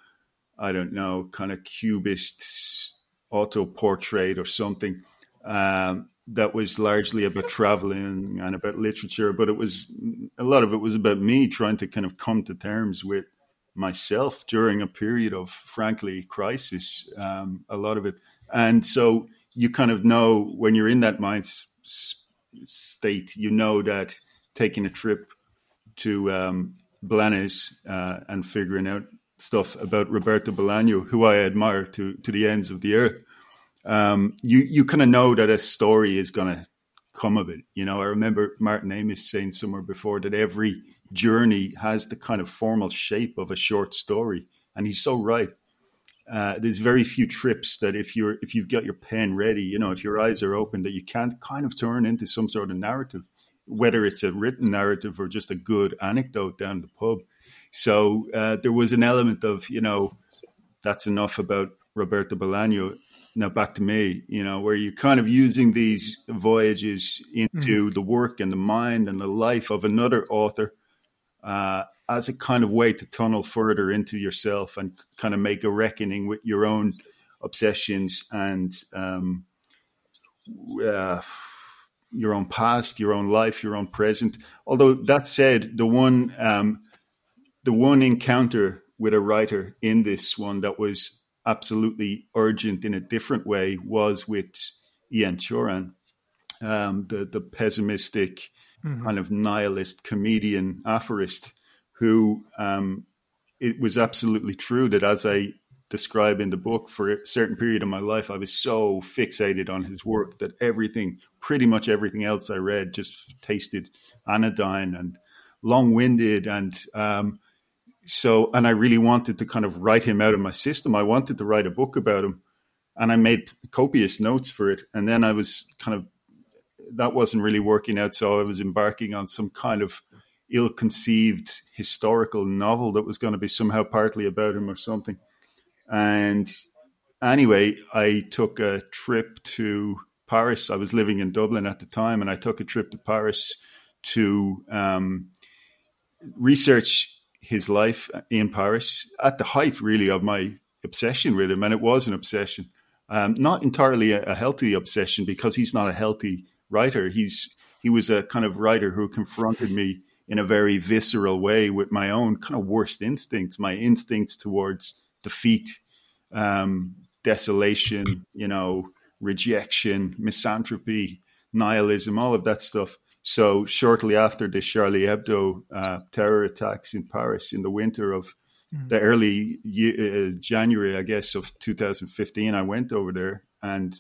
I don't know, kind of cubist auto portrait or something um, that was largely about traveling and about literature, but it was a lot of it was about me trying to kind of come to terms with myself during a period of, frankly, crisis. Um, a lot of it, and so you kind of know when you're in that mind state, you know that taking a trip to um, Blanes uh, and figuring out stuff about Roberto Bolaño, who I admire to to the ends of the earth. Um, you you kind of know that a story is going to come of it. You know, I remember Martin Amis saying somewhere before that every journey has the kind of formal shape of a short story, and he's so right. Uh, there's very few trips that if you're if you've got your pen ready, you know, if your eyes are open, that you can't kind of turn into some sort of narrative whether it's a written narrative or just a good anecdote down the pub. So uh, there was an element of, you know, that's enough about Roberto Bolaño. Now back to me, you know, where you're kind of using these voyages into mm-hmm. the work and the mind and the life of another author uh, as a kind of way to tunnel further into yourself and kind of make a reckoning with your own obsessions and um, uh, your own past, your own life, your own present. Although that said, the one um, the one encounter with a writer in this one that was absolutely urgent in a different way was with Ian Cioran, um, the the pessimistic mm-hmm. kind of nihilist comedian aphorist, who um, it was absolutely true that as I describe in the book, for a certain period of my life, I was so fixated on his work that everything, pretty much everything else I read, just tasted anodyne and long winded and um, so and I really wanted to kind of write him out of my system. I wanted to write a book about him, and I made copious notes for it. And then I was kind of that wasn't really working out, so I was embarking on some kind of ill-conceived historical novel that was going to be somehow partly about him or something. And anyway, I took a trip to Paris. I was living in Dublin at the time, and I took a trip to Paris to um, research his life in Paris at the height, really, of my obsession with him. And it was an obsession, um, not entirely a, a, healthy obsession because he's not a healthy writer. He's he was a kind of writer who confronted me in a very visceral way with my own kind of worst instincts, my instincts towards defeat, um, desolation, you know, rejection, misanthropy, nihilism, all of that stuff. So shortly after the Charlie Hebdo uh, terror attacks in Paris in the winter of mm. the early uh, January, I guess, of 2015, I went over there and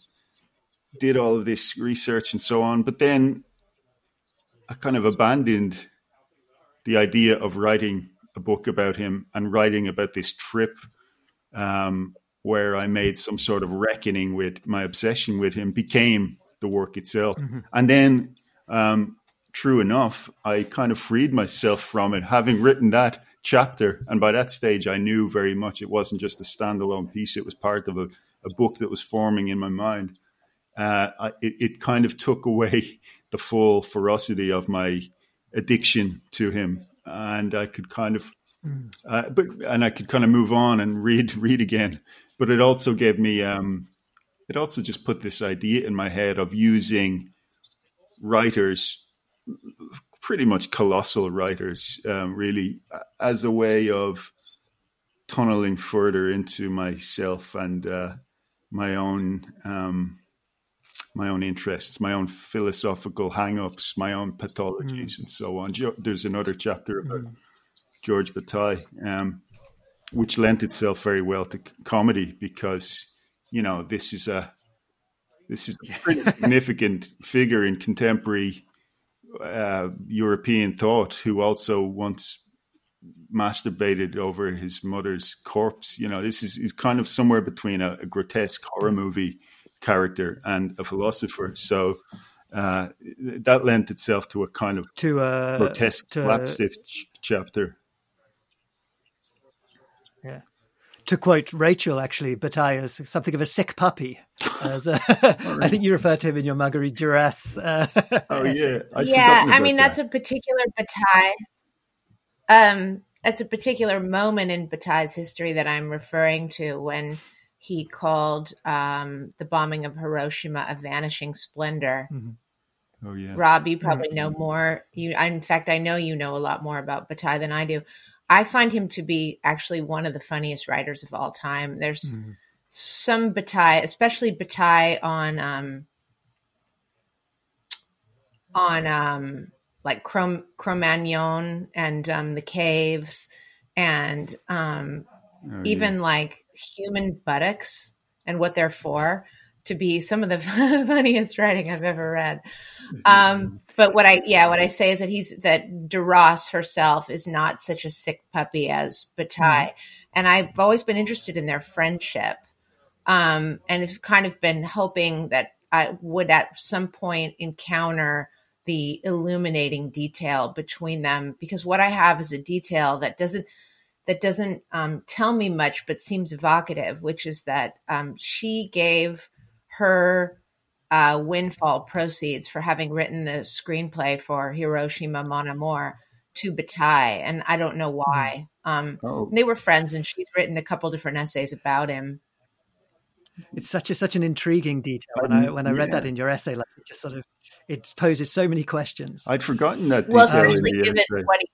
did all of this research and so on. But then I kind of abandoned the idea of writing a book about him and writing about this trip um, where I made some sort of reckoning with my obsession with him became the work itself. Mm-hmm. And then um, true enough, I kind of freed myself from it, having written that chapter. And by that stage, I knew very much it wasn't just a standalone piece, it was part of a, a book that was forming in my mind. Uh, I, it, it kind of took away the full ferocity of my addiction to him. And I could kind of. Uh, but and I could kind of move on and read read again. But it also gave me, um, it also just put this idea in my head of using writers, pretty much colossal writers, um, really, as a way of tunneling further into myself and uh, my own um, my own interests, my own philosophical hang-ups, my own pathologies, mm. and so on. There's another chapter about mm. Georges Bataille, um, which lent itself very well to comedy because you know this is a this is a pretty significant figure in contemporary uh, European thought who also once masturbated over his mother's corpse. You know, this is, is kind of somewhere between a, a grotesque horror movie character and a philosopher. So uh, that lent itself to a kind of to, uh, grotesque to, slapstick ch- chapter. Yeah to quote Rachel, actually, Bataille is something of a sick puppy. As, uh, I think you refer to him in your Marguerite Duras. Uh, oh yeah, I'd yeah. I mean, that. that's a particular Bataille. Um, that's a particular moment in Bataille's history that I'm referring to when he called um, the bombing of Hiroshima a vanishing splendor. Mm-hmm. Oh yeah, Rob, you probably know more. You, in fact, I know you know a lot more about Bataille than I do. I find him to be actually one of the funniest writers of all time. There's mm-hmm. some Bataille, especially Bataille on um, on um, like Cro- Cro-Magnon and um, the caves, and um, oh, even yeah. like human buttocks and what they're for to be some of the funniest writing I've ever read. Um, but what I, yeah, what I say is that he's, that Duras herself is not such a sick puppy as Bataille. Mm-hmm. And I've always been interested in their friendship. Um, and have kind of been hoping that I would at some point encounter the illuminating detail between them because what I have is a detail that doesn't, that doesn't um, tell me much but seems evocative, which is that um, she gave her uh, windfall proceeds for having written the screenplay for Hiroshima Mon Amour to Bataille, and I don't know why. Um, oh. They were friends, and she's written a couple different essays about him. It's such a such an intriguing detail. When I when I read yeah. that in your essay, like it just sort of it poses so many questions. I'd forgotten that detail. Well, especially given what he,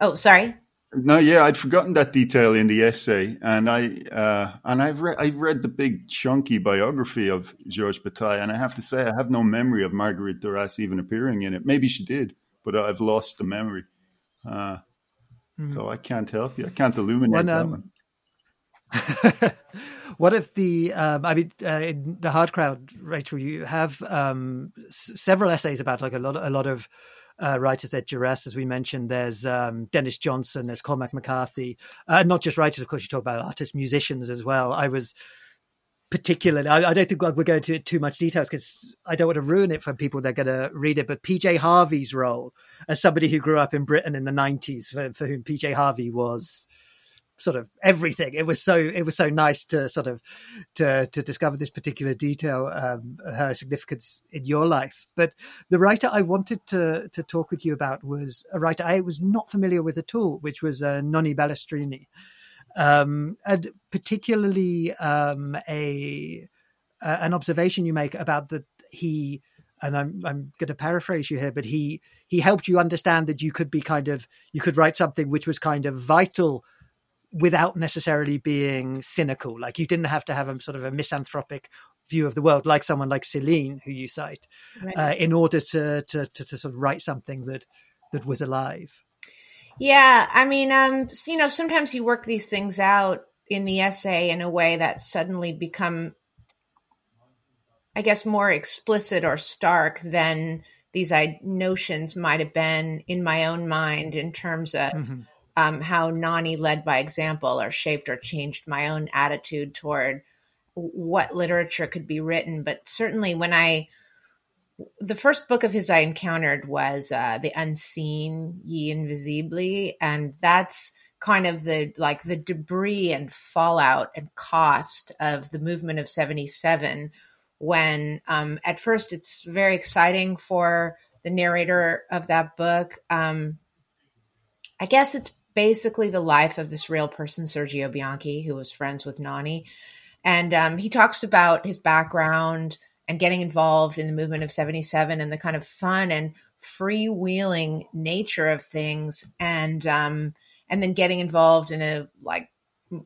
oh, sorry. No, yeah, I'd forgotten that detail in the essay, and I uh, and I've read I've read the big chunky biography of Georges Bataille, and I have to say I have no memory of Marguerite Duras even appearing in it. Maybe she did, but I've lost the memory, uh, mm. so I can't help you. I can't illuminate when, um, that one. what if the um, I mean uh, in the hard crowd, Rachel? You have um, s- several essays about like a lot a lot of uh, writers at Duras, as we mentioned. There's um, Denis Johnson, there's Cormac McCarthy, uh, not just writers, of course. You talk about artists, musicians as well. I was particularly, I, I don't think we're going to too much details because I don't want to ruin it for people that are going to read it. But PJ Harvey's role as somebody who grew up in Britain in the 90s, for, for whom PJ Harvey was sort of everything. It was so it was so nice to sort of to to discover this particular detail, um, her significance in your life. But the writer I wanted to to talk with you about was a writer I was not familiar with at all, which was uh, Nanni Balestrini, um, and particularly um, a uh, an observation you make about that he and I'm I'm going to paraphrase you here, but he he helped you understand that you could be kind of you could write something which was kind of vital without necessarily being cynical. Like you didn't have to have a sort of a misanthropic view of the world, like someone like Celine, who you cite, right. uh, in order to, to, to to sort of write something that that was alive. Yeah, I mean, um, you know, sometimes you work these things out in the essay in a way that suddenly become, I guess, more explicit or stark than these notions might have been in my own mind in terms of. Mm-hmm um, how Nanni led by example or shaped or changed my own attitude toward what literature could be written. But certainly when I, the first book of his I encountered was uh, The Unseen, Gli Invisibili. And that's kind of the like the debris and fallout and cost of the movement of 77 when um, at first it's very exciting for the narrator of that book um, i guess it's basically the life of this real person, Sergio Bianchi, who was friends with Nanni. And um, he talks about his background and getting involved in the movement of 77 and the kind of fun and freewheeling nature of things and um, and then getting involved in a like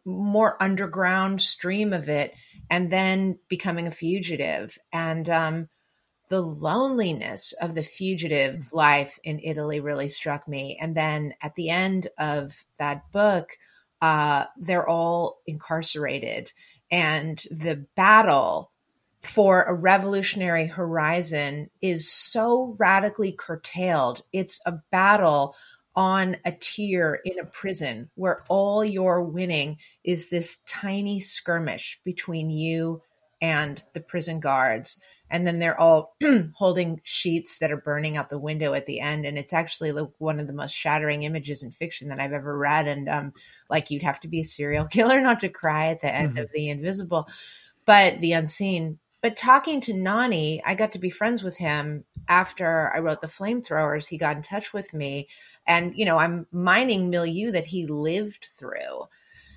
more underground stream of it and then becoming a fugitive and um, the loneliness of the fugitive mm. life in Italy really struck me. And then at the end of that book, uh, they're all incarcerated. And the battle for a revolutionary horizon is so radically curtailed. It's a battle on a tier in a prison where all you're winning is this tiny skirmish between you and the prison guards and then they're all holding sheets that are burning out the window at the end. And it's actually like one of the most shattering images in fiction that i've ever read. And um, like you'd have to be a serial killer not to cry at the end mm-hmm. of the invisible but the unseen. But talking to Nanni, i got to be friends with him after i wrote the flamethrowers. He got in touch with me. And you know i'm mining milieu that he lived through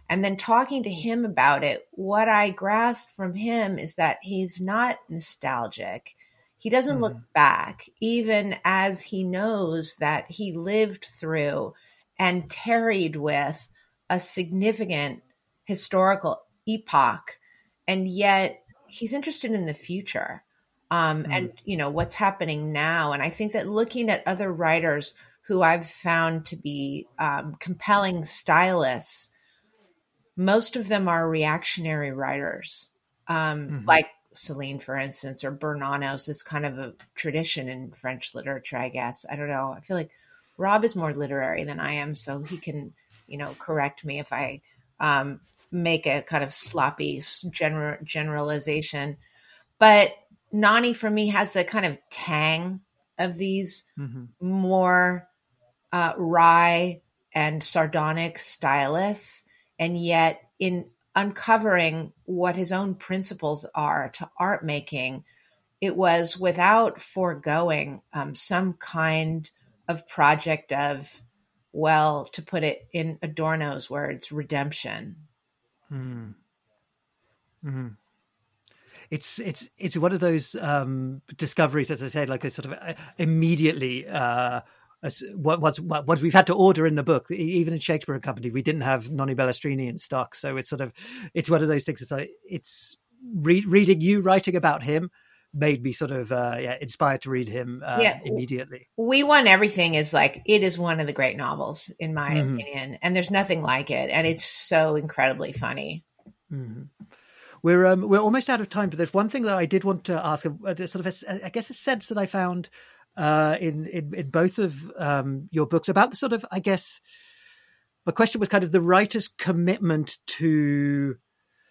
and then talking to him about it, what I grasped from him is that he's not nostalgic. He doesn't mm-hmm. look back, even as he knows that he lived through and tarried with a significant historical epoch. And yet he's interested in the future um, mm-hmm. and, you know, what's happening now. And I think that looking at other writers who I've found to be um, compelling stylists most of them are reactionary writers, um, mm-hmm. like Celine, for instance, or Bernanos. It's kind of a tradition in French literature, I guess. I don't know. I feel like Rob is more literary than I am, so he can, you know, correct me if I um, make a kind of sloppy general generalization. But Nanni, for me, has the kind of tang of these mm-hmm. more uh, wry and sardonic stylists and yet in uncovering what his own principles are to art making it was without foregoing um, some kind of project of well to put it in adorno's words redemption hmm. mm-hmm. it's it's it's one of those um, discoveries as i said like a sort of uh, immediately uh, what, what's what, what, we've had to order in the book. Even in Shakespeare and Company, we didn't have Nanni Balestrini in stock, so it's sort of it's one of those things. It's like it's re- reading you writing about him made me sort of uh, yeah inspired to read him uh, yeah. immediately. We Want Everything is like it is one of the great novels in my mm-hmm. opinion, and there's nothing like it, and it's so incredibly funny. Mm-hmm. We're um, we're almost out of time, but there's one thing that I did want to ask. Uh, sort of, a, I guess, a sense that I found uh, in, in, in both of um, your books about the sort of, I guess, my question was kind of the writer's commitment to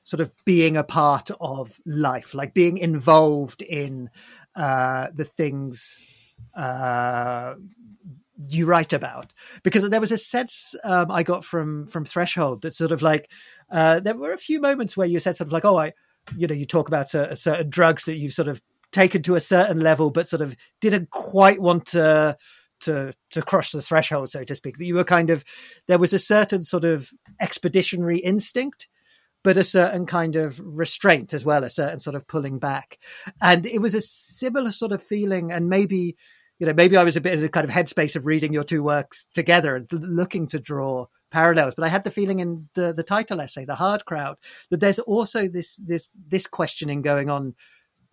sort of being a part of life, like being involved in uh, the things uh, you write about. Because there was a sense um, I got from from Threshold that sort of like uh, there were a few moments where you said something like, "Oh, I." You know, you talk about a, a certain drugs that you've sort of taken to a certain level, but sort of didn't quite want to to to cross the threshold, so to speak. That you were kind of there was a certain sort of expeditionary instinct, but a certain kind of restraint as well, a certain sort of pulling back, and it was a similar sort of feeling, and maybe. You know, maybe I was a bit in a kind of headspace of reading your two works together and looking to draw parallels. But I had the feeling in the the title essay, "The Hard Crowd," that there's also this this this questioning going on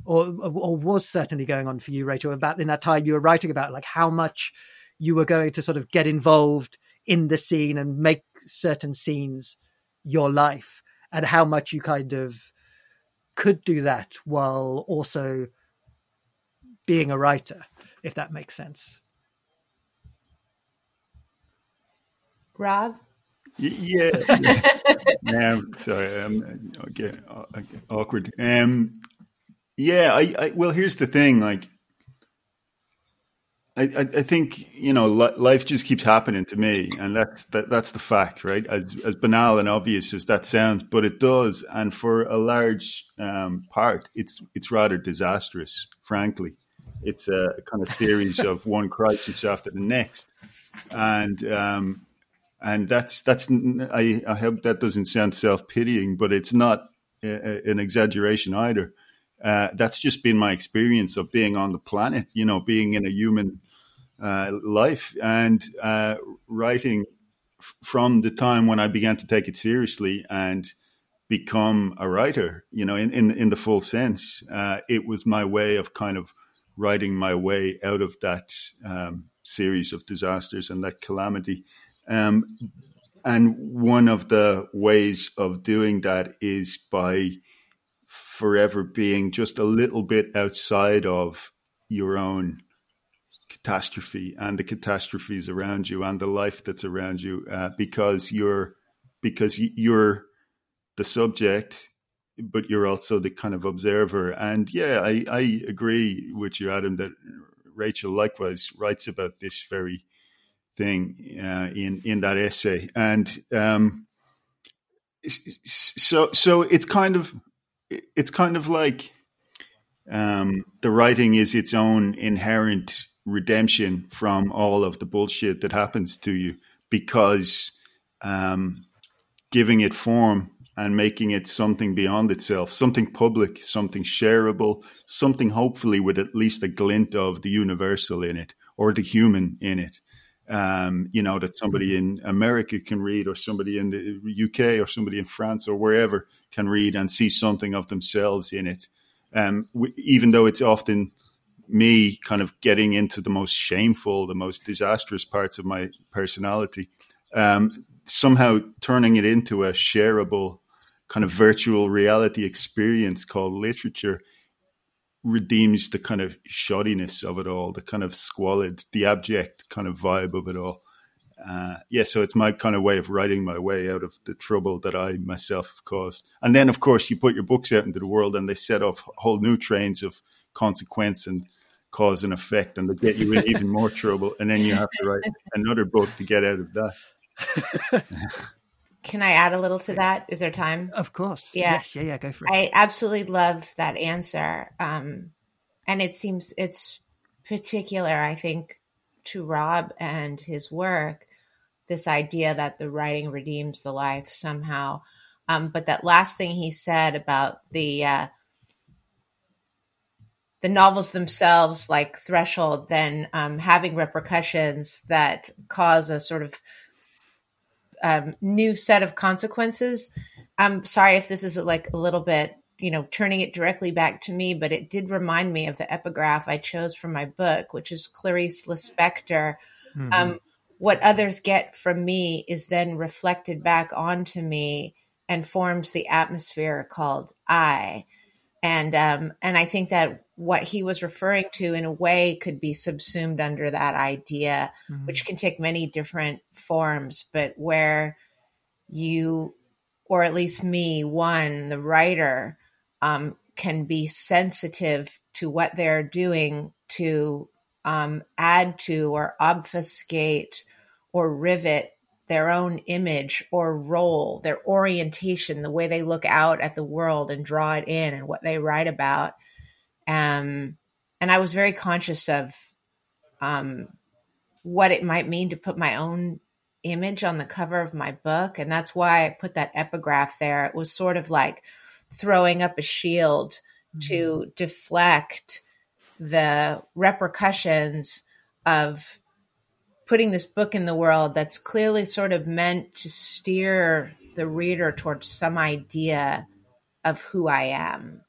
or, or was certainly going on for you, Rachel, about in that time you were writing about like how much you were going to sort of get involved in the scene and make certain scenes your life and how much you kind of could do that while also being a writer, if that makes sense. Rob? Yeah. yeah. um, sorry, um, okay, awkward. Um, yeah, I, I well, here's the thing. Like, I, I, I think you know, life just keeps happening to me, and that's that, that's the fact, right? As as banal and obvious as that sounds, but it does, and for a large um, part, it's it's rather disastrous. Frankly, it's a kind of series of one crisis after the next, and um, and that's that's I, I hope that doesn't sound self pitying, but it's not a, an exaggeration either uh, that's just been my experience of being on the planet, you know, being in a human uh, life and uh, writing f- from the time when I began to take it seriously and become a writer, you know, in, in, in the full sense. Uh, it was my way of kind of writing my way out of that um, series of disasters and that calamity. Um, and one of the ways of doing that is by forever being just a little bit outside of your own catastrophe and the catastrophes around you and the life that's around you uh, because you're because you're the subject but you're also the kind of observer. And yeah i i agree with you adam that rachel likewise writes about this very thing uh, in in that essay. And um so so it's kind of it's kind of like um, the writing is its own inherent redemption from all of the bullshit that happens to you because um, giving it form and making it something beyond itself, something public, something shareable, something hopefully with at least a glint of the universal in it or the human in it um, you know, that somebody in America can read, or somebody in the UK, or somebody in France, or wherever can read and see something of themselves in it. Um, even though it's often me kind of getting into the most shameful, the most disastrous parts of my personality, um, somehow turning it into a shareable kind of virtual reality experience called literature redeems the kind of shoddiness of it all, the kind of squalid, the abject kind of vibe of it all. Uh, yeah, so it's my kind of way of writing my way out of the trouble that I myself have caused. And then, of course, you put your books out into the world and they set off whole new trains of consequence and cause and effect, and they get you in even more trouble. And then you have to write another book to get out of that. Can I add a little to that? Is there time? Of course. Yeah. Yes. Yeah. Yeah. Go for it. I absolutely love that answer. Um, and it seems it's particular, I think, to Rob and his work, this idea that the writing redeems the life somehow. Um, but that last thing he said about the uh, the novels themselves, like Threshold, then um, having repercussions that cause a sort of um, new set of consequences. I'm sorry if this is like a little bit, you know, turning it directly back to me, but it did remind me of the epigraph I chose for my book, which is Clarice Lispector. Mm-hmm. Um, what others get from me is then reflected back onto me and forms the atmosphere called I. And um, and I think that what he was referring to in a way could be subsumed under that idea, mm-hmm. which can take many different forms, but where you, or at least me, one, the writer, um, can be sensitive to what they're doing to um, add to or obfuscate or rivet their own image or role, their orientation, the way they look out at the world and draw it in and what they write about. Um, and I was very conscious of um, what it might mean to put my own image on the cover of my book. And that's why I put that epigraph there. It was sort of like throwing up a shield mm-hmm. to deflect the repercussions of putting this book in the world that's clearly sort of meant to steer the reader towards some idea of who I am.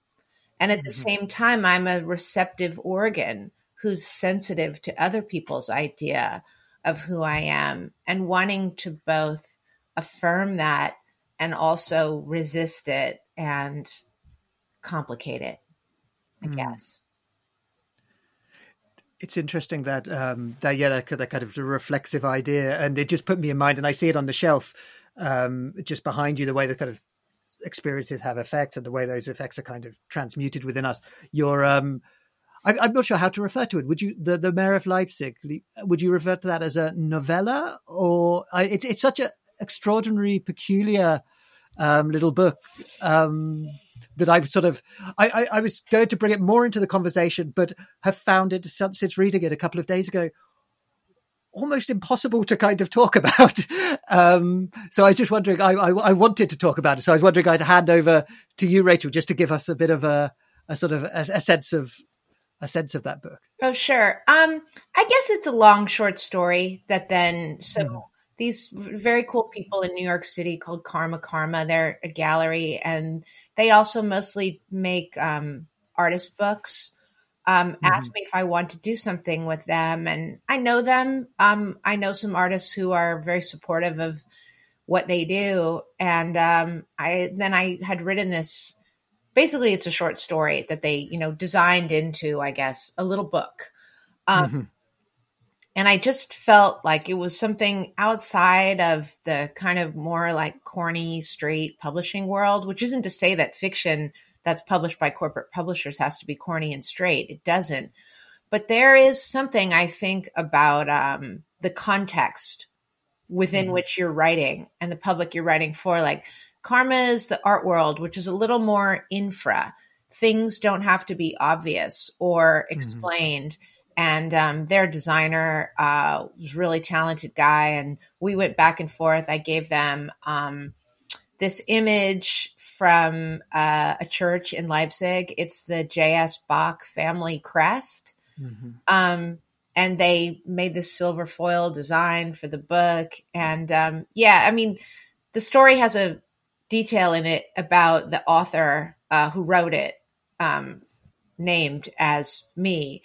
And at the mm-hmm. same time, I'm a receptive organ who's sensitive to other people's idea of who I am and wanting to both affirm that and also resist it and complicate it, I mm. guess. It's interesting that um, that yeah that, that kind of reflexive idea, and it just put me in mind, and I see it on the shelf um, just behind you, the way the kind of experiences have effects and the way those effects are kind of transmuted within us. Your um, I, am not sure how to refer to it. Would you the the Mayor of Leipzig? Would you refer to that as a novella or I, it's it's such a extraordinary, peculiar um, little book um, that I've sort of I, I, I was going to bring it more into the conversation, but have found it since reading it a couple of days ago almost impossible to kind of talk about. Um, so I was just wondering, I, I, I, wanted to talk about it. So I was wondering I'd hand over to you, Rachel, just to give us a bit of a, a sort of a, a sense of a sense of that book. Oh, sure. Um, I guess it's a long short story that then, so mm. these very cool people in New York City called Karma Karma, they're a gallery and they also mostly make, um, artist books um, mm-hmm. asked me if I want to do something with them. And I know them. Um, I know some artists who are very supportive of what they do. And um, I then I had written this. Basically, it's a short story that they, you know, designed into, I guess, a little book. Um, mm-hmm. And I just felt like it was something outside of the kind of more like corny, straight publishing world, which isn't to say that fiction that's published by corporate publishers has to be corny and straight. It doesn't. But there is something I think about um, the context within mm-hmm. which you're writing and the public you're writing for. Like Karma is the art world, which is a little more infra. Things don't have to be obvious or mm-hmm. explained. Mm-hmm. And um, their designer uh, was really talented guy, and we went back and forth. I gave them um, this image from uh, a church in Leipzig. It's the J.S. Bach family crest. Mm-hmm. Um, and they made this silver foil design for the book. And um, yeah, I mean, the story has a detail in it about the author uh, who wrote it, um, named as me,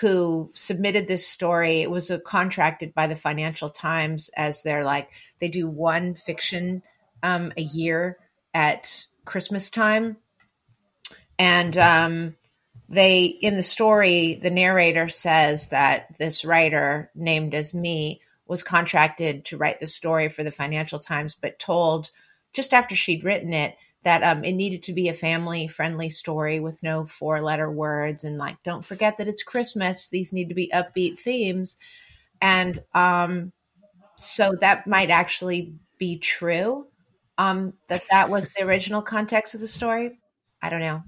who submitted this story. It was a, contracted by the Financial Times as their like they do one fiction um, a year at Christmas time. And um, they, in the story, the narrator says that this writer, named as me, was contracted to write the story for the Financial Times, but told just after she'd written it that um, it needed to be a family friendly story with no four letter words and like don't forget that it's christmas. These need to be upbeat themes. And um, so that might actually be true um, that that was the original context of the story. I don't know.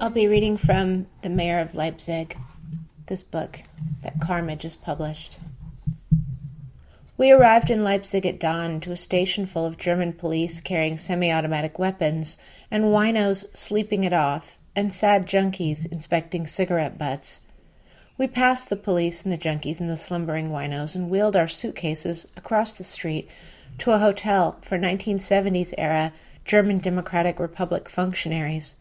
I'll be reading from The Mayor of Leipzig, this book that Karma just published. We arrived in Leipzig at dawn to a station full of German police carrying semi automatic weapons and winos sleeping it off and sad junkies inspecting cigarette butts. We passed the police and the junkies and the slumbering winos and wheeled our suitcases across the street to a hotel for 1970s era German Democratic Republic functionaries.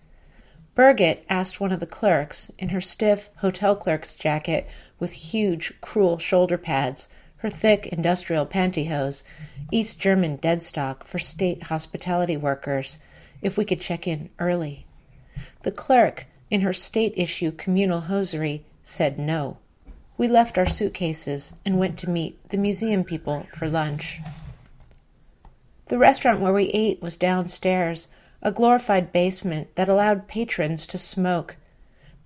Birgit asked one of the clerks, in her stiff hotel clerk's jacket with huge, cruel shoulder pads, her thick industrial pantyhose, East German deadstock for state hospitality workers, if we could check in early. The clerk, in her state issue communal hosiery, said no. We left our suitcases and went to meet the museum people for lunch. The restaurant where we ate was downstairs, a glorified basement that allowed patrons to smoke.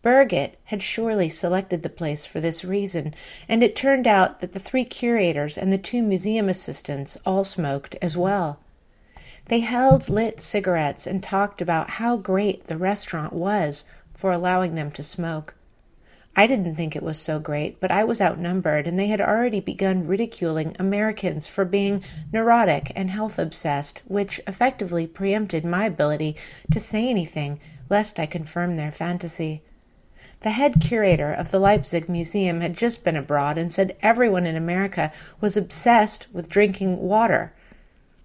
Birgit had surely selected the place for this reason, and it turned out that the three curators and the two museum assistants all smoked as well. They held lit cigarettes and talked about how great the restaurant was for allowing them to smoke. I didn't think it was so great, but I was outnumbered, and they had already begun ridiculing Americans for being neurotic and health obsessed, which effectively preempted my ability to say anything lest I confirm their fantasy. The head curator of the Leipzig Museum had just been abroad and said everyone in America was obsessed with drinking water.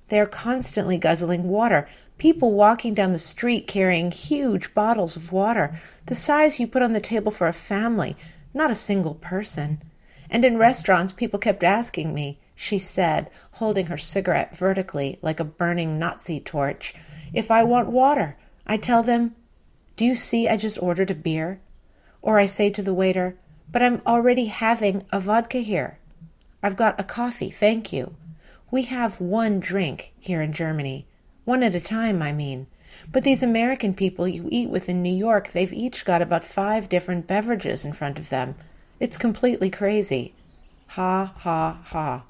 They are constantly guzzling water, people walking down the street carrying huge bottles of water the size you put on the table for a family, not a single person. And in restaurants, people kept asking me, she said, holding her cigarette vertically like a burning Nazi torch, if I want water. I tell them, Do you see I just ordered a beer? Or I say to the waiter, But I'm already having a vodka here. I've got a coffee, thank you. We have one drink here in Germany. One at a time, I mean. But these American people you eat with in New York, they've each got about five different beverages in front of them. It's completely crazy. Ha, ha, ha.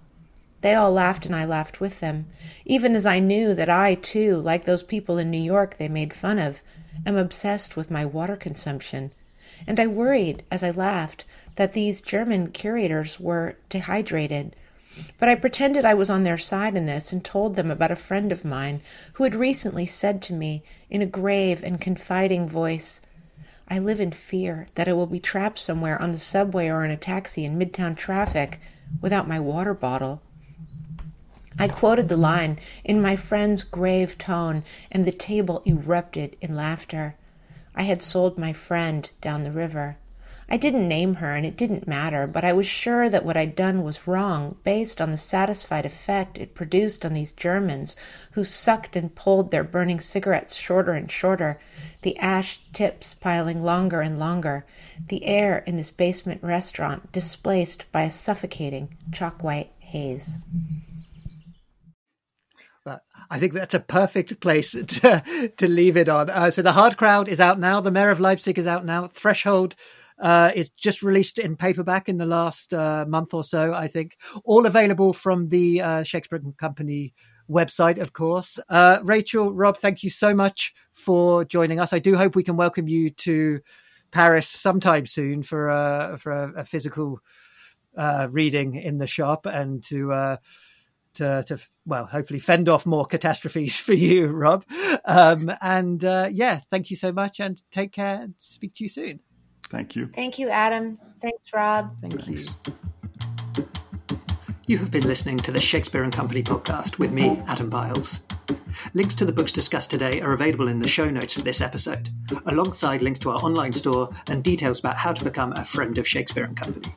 They all laughed and I laughed with them, even as I knew that I, too, like those people in New York they made fun of, am obsessed with my water consumption. And I worried, as I laughed, that these German curators were dehydrated but I pretended I was on their side in this and told them about a friend of mine who had recently said to me, in a grave and confiding voice, I live in fear that I will be trapped somewhere on the subway or in a taxi in midtown traffic without my water bottle. I quoted the line in my friend's grave tone, and the table erupted in laughter. I had sold my friend down the river. I didn't name her, and it didn't matter, but I was sure that what I'd done was wrong, based on the satisfied effect it produced on these Germans, who sucked and pulled their burning cigarettes shorter and shorter, the ash tips piling longer and longer, the air in this basement restaurant displaced by a suffocating chalk white haze. I think that's a perfect place to to leave it on. Uh, so the hard crowd is out now. The mayor of Leipzig is out now. Threshold uh, is just released in paperback in the last uh, month or so, I think. All available from the uh, Shakespeare Company website, of course. Uh, Rachel, Rob, thank you so much for joining us. I do hope we can welcome you to Paris sometime soon for a for a, a physical uh, reading in the shop and to uh, to, to well, hopefully fend off more catastrophes for you, Rob. Um, and uh, yeah, thank you so much, and take care. And speak to you soon. Thank you. Thank you, Adam. Thanks, Rob. Thank Thanks. you. You have been listening to the Shakespeare and Company podcast with me, Adam Biles. Links to the books discussed today are available in the show notes for this episode, alongside links to our online store and details about how to become a friend of Shakespeare and Company.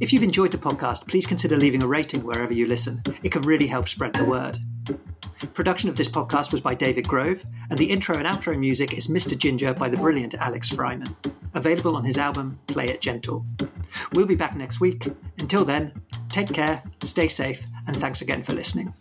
If you've enjoyed the podcast, please consider leaving a rating wherever you listen. It can really help spread the word. Production of this podcast was by David Grove, and the intro and outro music is Mr. Ginger by the brilliant Alex Fryman, available on his album Play It Gentle. We'll be back next week. Until then, take care, stay safe, and thanks again for listening.